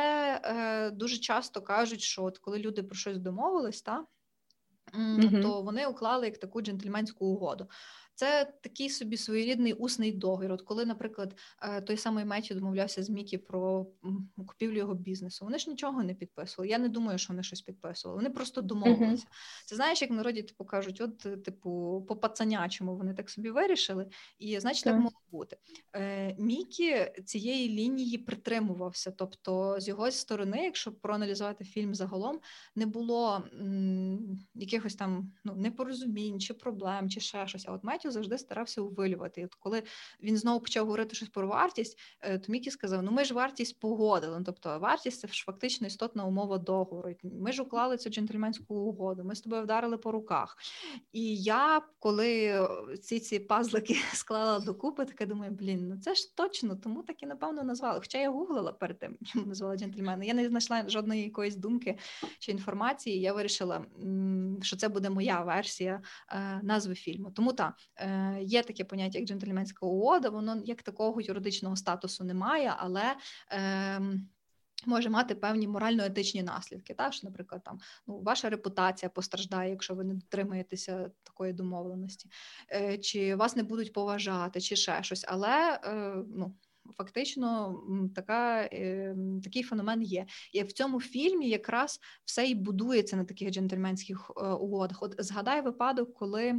е, дуже часто кажуть, що от коли люди про щось домовились, та, mm-hmm. то вони уклали як таку джентльменську угоду. Це такий собі своєрідний усний договір. От коли, наприклад, е, той самий Мечі домовлявся з Мікі про купівлю його бізнесу, вони ж нічого не підписували. Я не думаю, що вони щось підписували. Вони просто домовилися. Uh-huh. Це знаєш, як в народі типу кажуть, от е, типу по пацанячому вони так собі вирішили, і значить так могло бути. Е, Мікі цієї лінії притримувався. Тобто, з його сторони, якщо проаналізувати фільм загалом, не було м- якихось там ну непорозумінь чи проблем, чи ще щось. А от Меттю інформацію завжди старався увилювати. І от коли він знову почав говорити щось про вартість, е, то Мікі сказав: Ну ми ж вартість погодили. Ну, тобто вартість це ж фактично істотна умова договору. Ми ж уклали цю джентльменську угоду. Ми з тобою вдарили по руках. І я, коли ці ці пазлики склала докупи, така думаю, блін, ну це ж точно, тому так і напевно назвали. Хоча я гуглила перед тим, чому назвала джентльмени. Я не знайшла жодної якоїсь думки чи інформації. Я вирішила, що це буде моя версія е, назви фільму. Тому так, е, є таке поняття, як джентльменська угода, воно як такого юридичного статусу немає, але. Е, Може мати певні морально-етичні наслідки, так що, наприклад, там ну ваша репутація постраждає, якщо ви не дотримуєтеся такої домовленості, е, чи вас не будуть поважати, чи ще щось. Але е, ну фактично така, е, такий феномен є. І в цьому фільмі якраз все і будується на таких джентльменських угодах. От згадай випадок, коли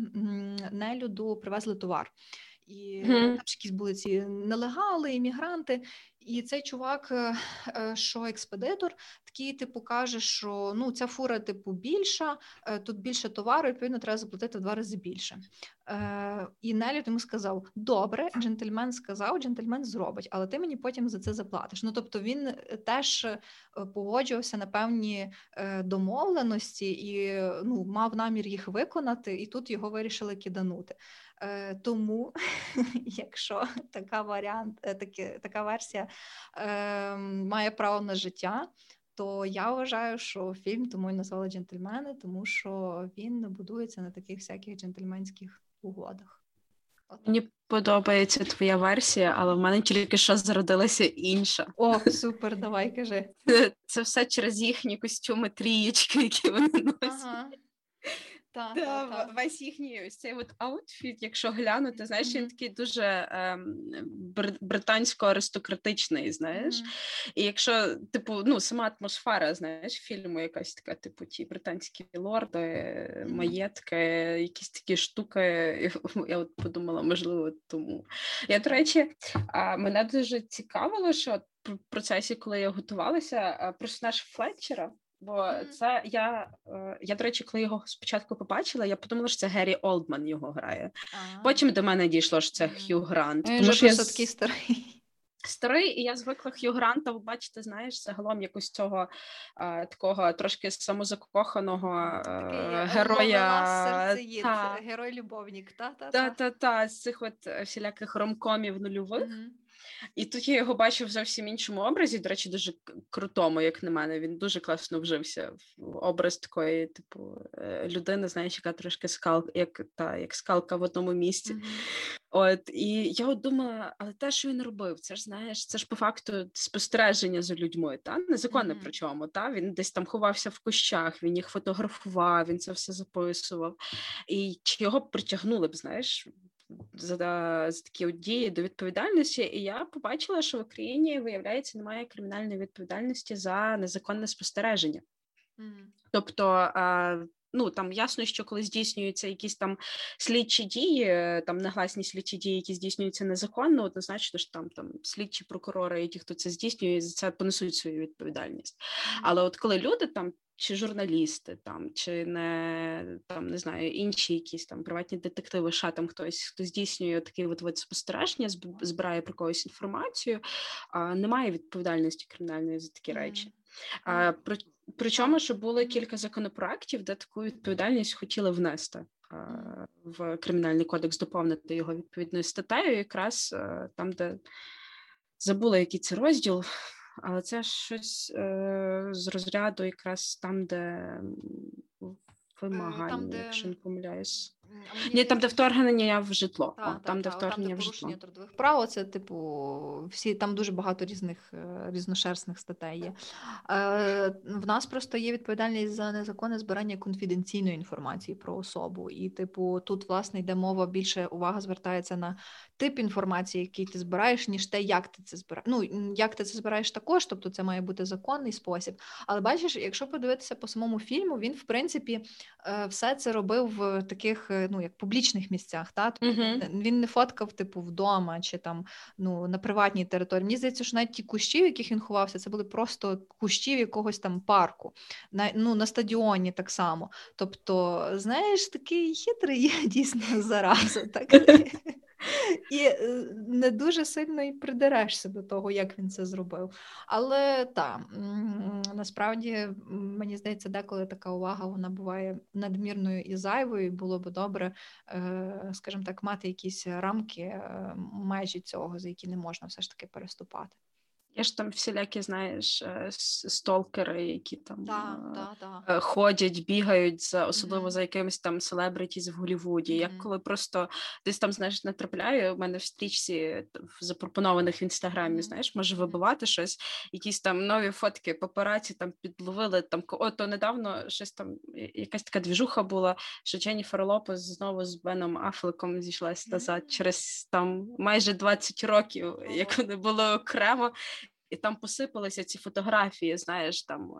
нелюду привезли товар. І mm-hmm. там ж якісь були ці нелегали, іммігранти, і цей чувак, е, е, що експедитор, такий типу каже, що ну ця фура типу більша, е, тут більше товару, і, відповідно, треба заплатити в два рази більше. І Нелі йому сказав: Добре, джентльмен сказав, джентльмен зробить, але ти мені потім за це заплатиш. Ну тобто він теж погоджувався на певні домовленості і ну, мав намір їх виконати, і тут його вирішили киданути. Тому, якщо така варіант, такі, така версія е, має право на життя, то я вважаю, що фільм тому і назвали джентльмени, тому що він будується на таких всяких джентльменських угодах. От. Мені подобається твоя версія, але в мене тільки що зародилася інша. О, супер, давай кажи. Це все через їхні костюми трієчки, які вони носять. Ага. Та, та, та. Весь їхній ось цей от outfit, якщо глянути, знаєш, mm-hmm. він такий дуже ем, британсько-аристократичний, знаєш. Mm-hmm. І якщо, типу, ну, сама атмосфера, знаєш, фільму якась така, типу, ті британські лорди, mm-hmm. маєтки, якісь такі штуки. Я от подумала, можливо, тому. Я, до речі, мене дуже цікавило, що в процесі, коли я готувалася, персонаж Флетчера. Бо mm-hmm. це я, е, я, до речі, коли його спочатку побачила, я подумала, що це Геррі Олдман його грає. А-а-а. Потім до мене дійшло, що це mm-hmm. Хью Грант. Він тому що я такий старий. Старий, і я звикла Хью Гранта бачити, знаєш, загалом якось цього а, такого трошки самозакоханого а, героя. Та. герой-любовник. Та-та-та, з цих от всіляких ромкомів нульових. Mm-hmm. І тут я його бачив в зовсім іншому образі. До речі, дуже крутому, як на мене. Він дуже класно вжився в образ такої, типу, е, людини, знаєш, яка трошки скал, як та як скалка в одному місці. Mm-hmm. От і я от думала, але те, що він робив, це ж знаєш, це ж по факту спостереження за людьми, та незаконне mm-hmm. причому. Та він десь там ховався в кущах, він їх фотографував, він це все записував. І чи його притягнули б, знаєш, за за такі от дії до відповідальності, і я побачила, що в Україні виявляється немає кримінальної відповідальності за незаконне спостереження. Mm. Тобто, ну там ясно, що коли здійснюються якісь там слідчі дії, там негласні слідчі дії, які здійснюються незаконно, однозначно що там там слідчі прокурори, і ті, хто це здійснює, за це понесуть свою відповідальність. Але от коли люди там чи журналісти, там, чи не там не знаю, інші якісь там приватні детективи, ша там хтось хто здійснює такий от вид спостереження, збирає про когось інформацію, а немає відповідальності кримінальної за такі речі. А, при, Причому, що було кілька законопроектів, де таку відповідальність хотіли внести. В кримінальний кодекс доповнити його відповідною статтею, якраз там, де забула, який це розділ, але це щось е, з розряду, якраз там, де вимагання, там, де... якщо не помиляюсь. Ні, там, де вторгнення в житло. Та, О, та, там, де вторгнення там, де в житло. трудових прав, це, типу, всі там дуже багато різних е, різношерстних статей є. Е, В нас просто є відповідальність за незаконне збирання конфіденційної інформації про особу. І, типу, тут, власне, йде мова більше увага звертається на тип інформації, який ти збираєш, ніж те, як ти це збираєш. Ну, як ти це збираєш також, тобто це має бути законний спосіб. Але бачиш, якщо подивитися по самому фільму, він, в принципі, е, все це робив в таких в ну як публічних місцях. Та Мгм. він- не фоткав, типу, вдома чи там ну на приватній території. Мені здається, що навіть ті кущі, в яких він ховався, це були просто кущі в якогось там парку, на ну на стадіоні так само. Тобто, знаєш, такий хитрий є дійсно зараза, так і е, не дуже сильно і придерешся до того, як він це зробив. Але так, насправді мені здається, деколи така увага вона буває надмірною і зайвою. і Було би добре, е, скажімо так, мати якісь рамки, е, межі цього, за які не можна все ж таки переступати. Є ж там всілякі, знаєш, е, с- сталкери, які там е, так. е, ходять, бігають за особливо Мгм. за якимись там селебритіс в Голлівуді. Я коли просто десь там знаєш натрапляю, у мене в стрічці в запропонованих в інстаграмі, Мгм. знаєш, може вибивати щось, якісь там нові фотки папараці там підловили. Там о, то недавно щось там якась така двіжуха була, що Дженніфер Лопес знову з Беном Афлеком зійшлась назад через там майже 20 років, як вони були окремо. І там посипалися ці фотографії, знаєш, там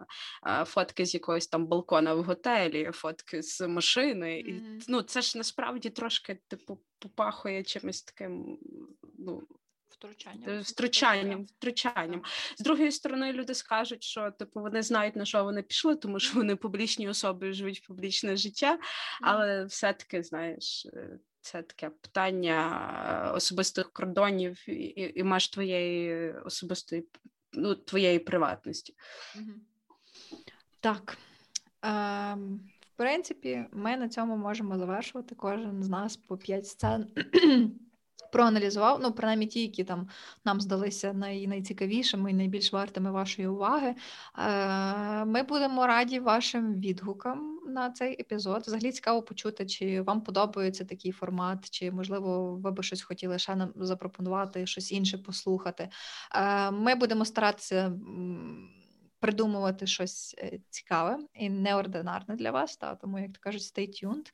е, фотки з якогось там балкона в готелі, фотки з машини. І ну, це ж насправді трошки типу попахує чимось таким. Ну, Втручання. е, втручанням, втручанням. З другої сторони, люди скажуть, що типу вони знають на що вони пішли, тому що вони публічні особи живуть публічне життя, але все-таки знаєш. Це таке питання е, особистих кордонів і, і, і меж твоєї особистої ну, твоєї приватності. Так. Ем, в принципі, ми на цьому можемо завершувати. Кожен з нас по 5 сцен проаналізував, ну, принаймні ті, які там нам здалися най- найцікавішими і найбільш вартими вашої уваги. Е, ми будемо раді вашим відгукам на цей епізод. Взагалі цікаво почути, чи вам подобається такий формат, чи, можливо, ви би щось хотіли ще нам запропонувати, щось інше послухати. Е, Ми будемо старатися придумувати щось е, цікаве і неординарне для вас, та, тому, як то кажуть, stay tuned.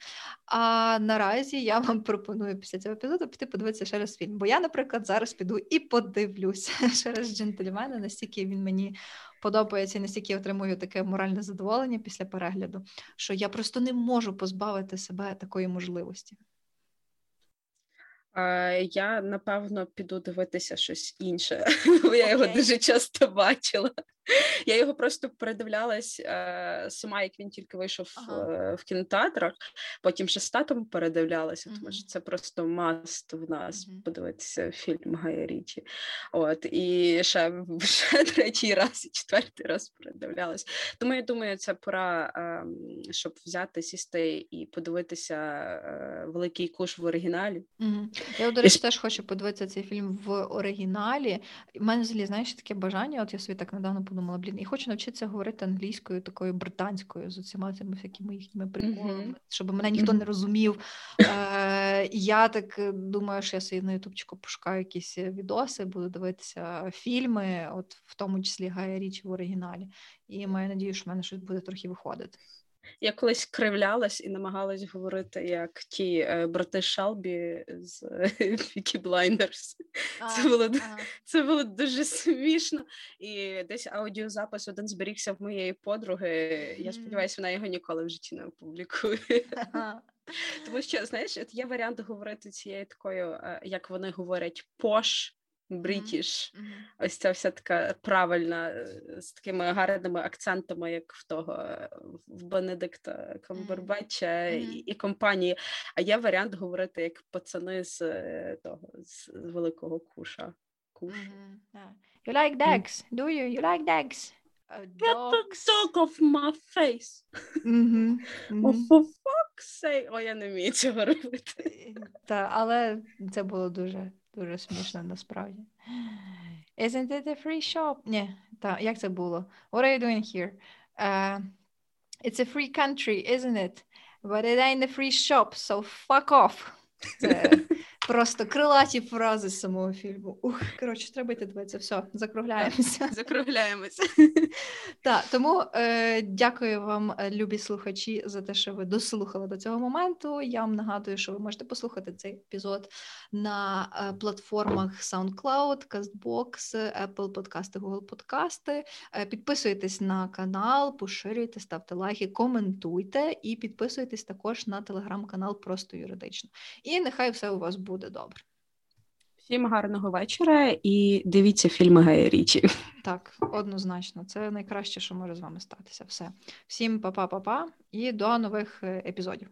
А наразі я вам пропоную після цього епізоду піти подивитися ще раз фільм. Бо я, наприклад, зараз піду і подивлюся ще раз джентльмени, настільки він мені подобається, і настільки я отримую таке моральне задоволення після перегляду, що я просто не можу позбавити себе такої можливості. Я напевно піду дивитися щось інше, бо я його дуже часто бачила. Я його просто передивлялась е, сама, як він тільки вийшов Ага. е, в кінотеатрах. Потім ще з татом передивлялася, тому що це просто маст в нас подивитися фільм Гая Річі. От і ще, ще третій раз і четвертий раз передивлялась. Тому я думаю, це пора, ем, щоб взяти, сісти і подивитися е, великий куш в оригіналі. Мгм. Я, до речі, теж хочу подивитися цей фільм в оригіналі. У мене взагалі, знаєш, таке бажання. От я собі так недавно подумала, блін, і хочу навчитися говорити англійською, такою британською, з усіма цими всякими їхніми приколами, Мгм. щоб мене ніхто не розумів. Е, я так е, думаю, що я собі на ютубчику пошукаю якісь е, відоси, буду дивитися фільми, от в тому числі Гая Річі в оригіналі. І маю надію, що в мене щось буде трохи виходити. Я колись кривлялась і намагалась говорити як ті е, брати Шелбі з Пікі Блайндерс. Це було Це було дуже смішно. І десь аудіозапис один зберігся в моєї подруги. Я сподіваюся, вона його ніколи в житті не опублікує. Тому що, знаєш, от є варіант говорити цією такою, е, як вони говорять, пош. Брітіш, ось ця вся така правильна, е, з такими гарними акцентами, як в того е, в Бенедикта Камбербеча Мгм. і, і компанії. А є варіант говорити як пацани з е, того з, з великого куша. Куш. Yeah. You like dogs? Do you? You like dogs? Uh, Get the dog off my face. Мгм, Oh, for fuck's sake. О, я не вмію цього робити. Та, але це було дуже, дуже смішно насправді. Isn't it a free shop? Ні, та, як це було? What are you doing here? Uh, it's a free country, isn't it? But it ain't a free shop, so fuck off. Це, Просто крилаті фрази з самого фільму. Ух, коротше, треба йти дивитися. Все, закругляємося. Закругляємося. Так, тому е, дякую вам, е, любі слухачі, за те, що ви дослухали до цього моменту. Я вам нагадую, що ви можете послухати цей епізод на е, платформах SoundCloud, CastBox, Apple Подкасти, Google Подкасти. Е, підписуйтесь на канал, поширюйте, ставте лайки, коментуйте і підписуйтесь також на телеграм-канал Просто юридично. І нехай все у вас буде добре. Всім гарного вечора і дивіться фільми Гая Річі. Так, однозначно, це найкраще, що може з вами статися. Все. Всім па-па-па-па і до нових е, епізодів.